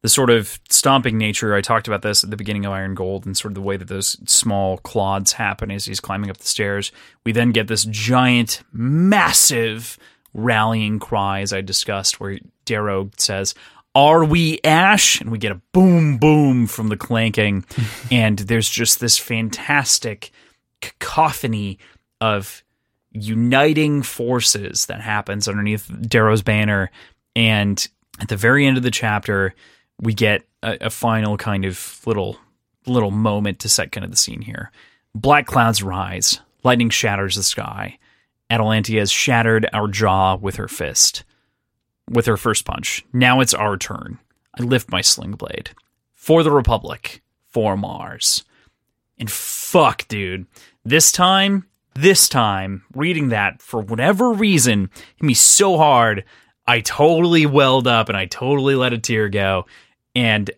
the sort of stomping nature. I talked about this at the beginning of Iron Gold and sort of the way that those small clods happen as he's climbing up the stairs. We then get this giant, massive rallying cry, as I discussed, where Darrow says, are we Ash? And we get a boom, boom from the clanking. and there's just this fantastic cacophony of uniting forces that happens underneath Darrow's banner. And at the very end of the chapter, we get a, a final kind of little little moment to set kind of the scene here. Black clouds rise, lightning shatters the sky. Atalantia has shattered our jaw with her fist, with her first punch. Now it's our turn. I lift my sling blade. For the Republic, for Mars. And fuck, dude. This time, this time, reading that for whatever reason hit me so hard, I totally welled up and I totally let a tear go. And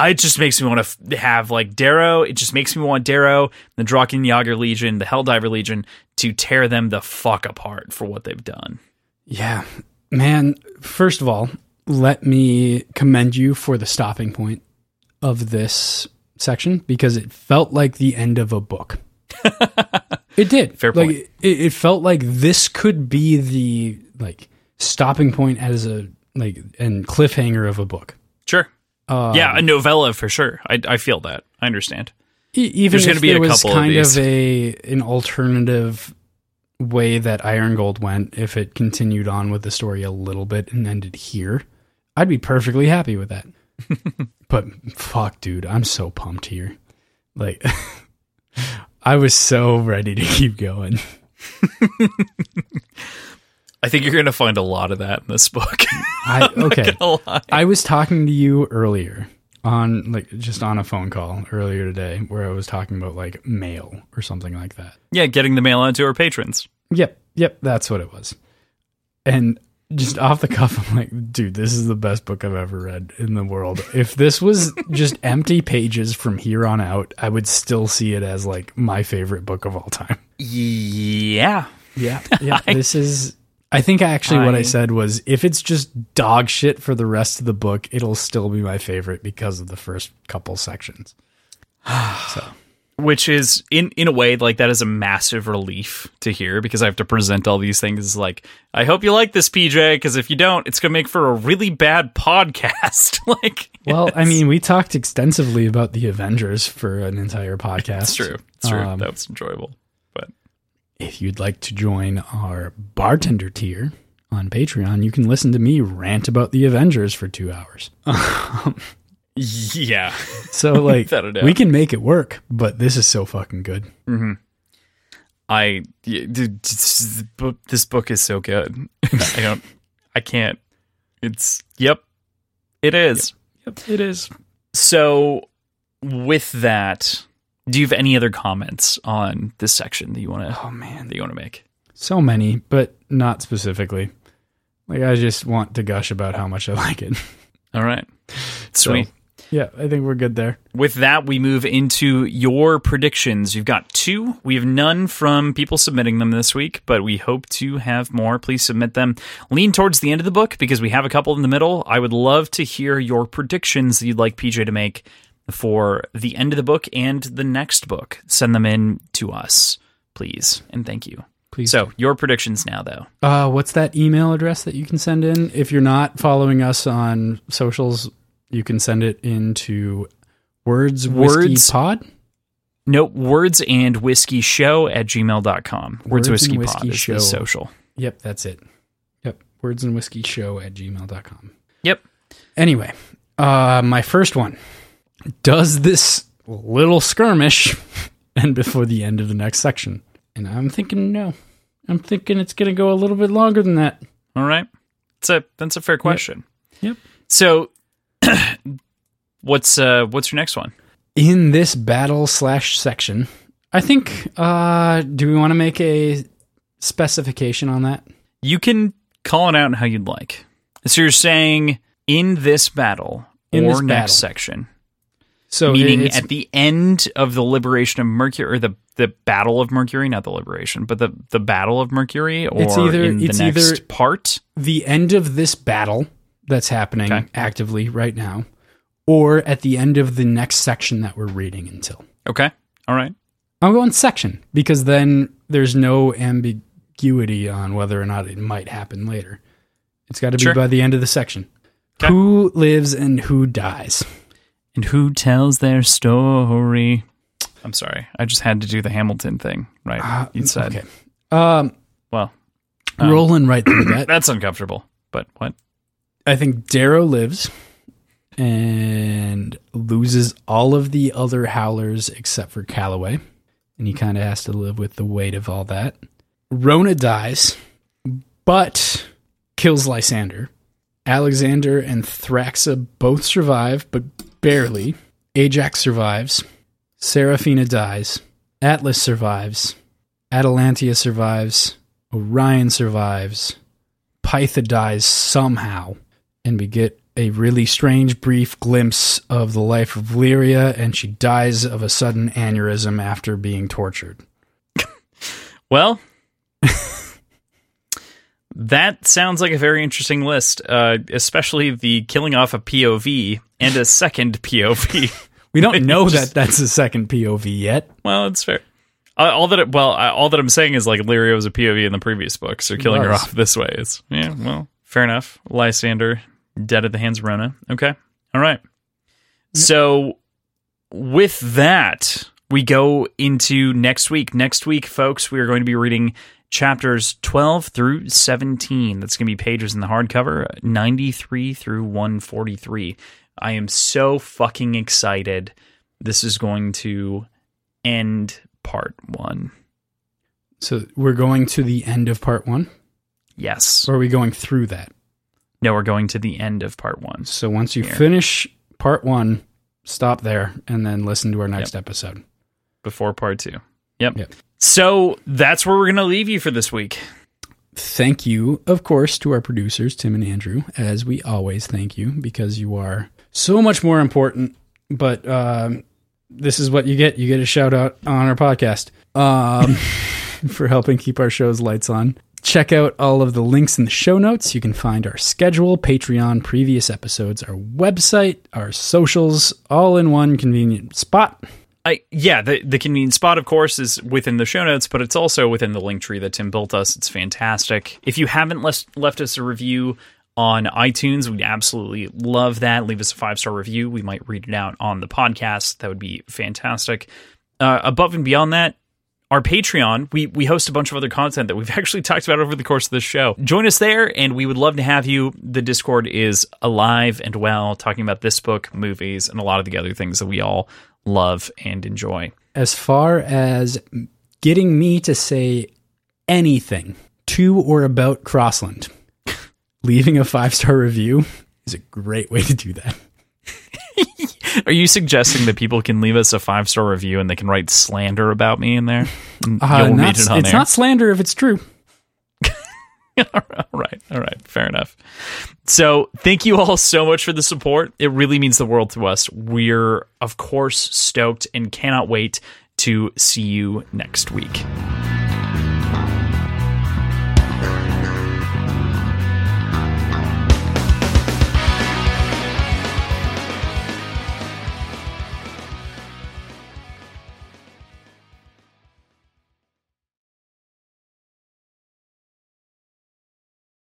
it just makes me want to have like Darrow. It just makes me want Darrow, the Drachenjager Legion, the Helldiver Legion to tear them the fuck apart for what they've done. Yeah, man. First of all, let me commend you for the stopping point of this section because it felt like the end of a book. it did. Fair like, point. It, it felt like this could be the like stopping point as a like and cliffhanger of a book. Sure. Um, yeah, a novella for sure. I, I feel that. I understand. E- even There's if gonna be there a was couple of kind these. of, a an alternative way that Iron Gold went, if it continued on with the story a little bit and ended here, I'd be perfectly happy with that. but fuck, dude, I'm so pumped here. Like, I was so ready to keep going. I think you're going to find a lot of that in this book. I okay. I was talking to you earlier on like just on a phone call earlier today where I was talking about like mail or something like that. yeah, getting the mail out to our patrons. Yep, yep, that's what it was. And just off the cuff, I'm like, dude, this is the best book I've ever read in the world. If this was just empty pages from here on out, I would still see it as like my favorite book of all time. Yeah. Yeah, yeah. this is. I think actually what I I- said was if it's just dog shit for the rest of the book, it'll still be my favorite because of the first couple sections. So Which is in in a way like that is a massive relief to hear because I have to present all these things like I hope you like this PJ because if you don't it's going to make for a really bad podcast. like Well, I mean, we talked extensively about the Avengers for an entire podcast. it's true. It's true. Um, that was enjoyable. If you'd like to join our bartender tier on Patreon, you can listen to me rant about the Avengers for two hours. Um, yeah. So, like, Without a doubt. we can make it work, but this is so fucking good. Mm-hmm. I yeah, dude, this book, this book is so good. I don't I can't. It's yep. It is. Yep, it is. So, with that, do you have any other comments on this section that you want to Oh, man. that you want to make? So many, but not specifically. Like, I just want to gush about how much I like it. All right, sweet. yeah, I think we're good there. With that, we move into your predictions. You've got two. We have none from people submitting them this week, but we hope to have more. Please submit them. Lean towards the end of the book because we have a couple in the middle. I would love to hear your predictions that you'd like PJ to make for the end of the book and the next book. Send them in to us, please. And thank you. Please. So, your predictions now, though. Uh, what's that email address that you can send in? If you're not following us on socials, you can send it into Words Words- Pod. Nope, words and whiskey show at gmail.com. Words, Words whiskey, and pod Whiskey is Show. the social. Yep, that's it. Yep, Words and Whiskey Show at gmail.com. Yep. Anyway, uh, my first one. Does this little skirmish end before the end of the next section? And I'm thinking no. I'm thinking it's going to go a little bit longer than that. All right. That's a that's a fair question. Yep. So what's uh what's your next one? in this battle slash section, I think. Uh, do we want to make a specification on that? You can call it out how you'd like. So you're saying in this battle In or this next battle. section, So meaning at the end of the liberation of Mercury or the the battle of Mercury, not the liberation, but the the battle of Mercury or It's either- in it's the next either- part. the end of this battle that's happening Okay. actively right now, or at the end of the next section that we're reading until. Okay. All right. I'm going section because then there's no ambiguity on whether or not it might happen later. It's got to be Sure. by the end of the section. Okay. Who lives and who dies? And who tells their story? I'm sorry. I just had to do the Hamilton thing, right? Uh, you said. Okay. Um, Well, Um, rolling right through that. that's uncomfortable. But what? I think Darrow lives and loses all of the other howlers except for Colloway. And he kind of has to live with the weight of all that. Rona dies, but kills Lysander. Alexandar and Thraxa both survive, but barely. Ajax survives. Seraphina dies. Atlas survives. Atalantia survives. Orion survives. Pytha dies somehow. And we get a really strange, brief glimpse of the life of Lyria, and she dies of a sudden aneurysm after being tortured. Well, that sounds like a very interesting list, uh, especially the killing off a POV and a second POV. We don't know that that's a second POV yet. well, it's fair. Uh, all that, it, well, uh, all that I'm saying is like Lyria was a POV in the previous book, so killing her off this way is yeah. Well, fair enough. Lysander dead at the hands of Rona. Okay, all right. So with that, we go into next week. Next week, folks, we are going to be reading chapters 12 through 17. That's going to be pages in the hardcover, 93 through 143. I am so fucking excited. This is going to end part one. So we're going to the end of part one, Yes. or are we going through that? No, we're going to the end of part one. So once you Here. finish part one, stop there and then listen to our next episode. before part two. Yep. Yep. So that's where we're going to leave you for this week. Thank you, of course, to our producers, Tim and Andrew, as we always thank you because you are so much more important. But um, this is what you get. You get a shout out on our podcast um, for helping keep our shows lights on. Check out all of the links in the show notes. You can find our schedule, Patreon, previous episodes, our website, our socials, all in one convenient spot. I, yeah, the the convenient spot, of course, is within the show notes, but it's also within the link tree that Tim built us. It's fantastic. If you haven't left left us a review on iTunes, we'd absolutely love that. Leave us a five star review. We might read it out on the podcast. That would be fantastic. Uh, above and beyond that, our Patreon, we we host a bunch of other content that we've actually talked about over the course of this show. Join us there, and we would love to have you. The Discord is alive and well, talking about this book, movies, and a lot of the other things that we all love and enjoy. as far as getting me to say anything to or about Crossland, leaving a five star review is a great way to do that. Are you suggesting that people can leave us a five star review and they can write slander about me in there? Uh, not- it it's there. not slander if it's true. all right, all right, fair enough. So, thank you all so much for the support. It really means the world to us. We're, of course, stoked and cannot wait to see you next week.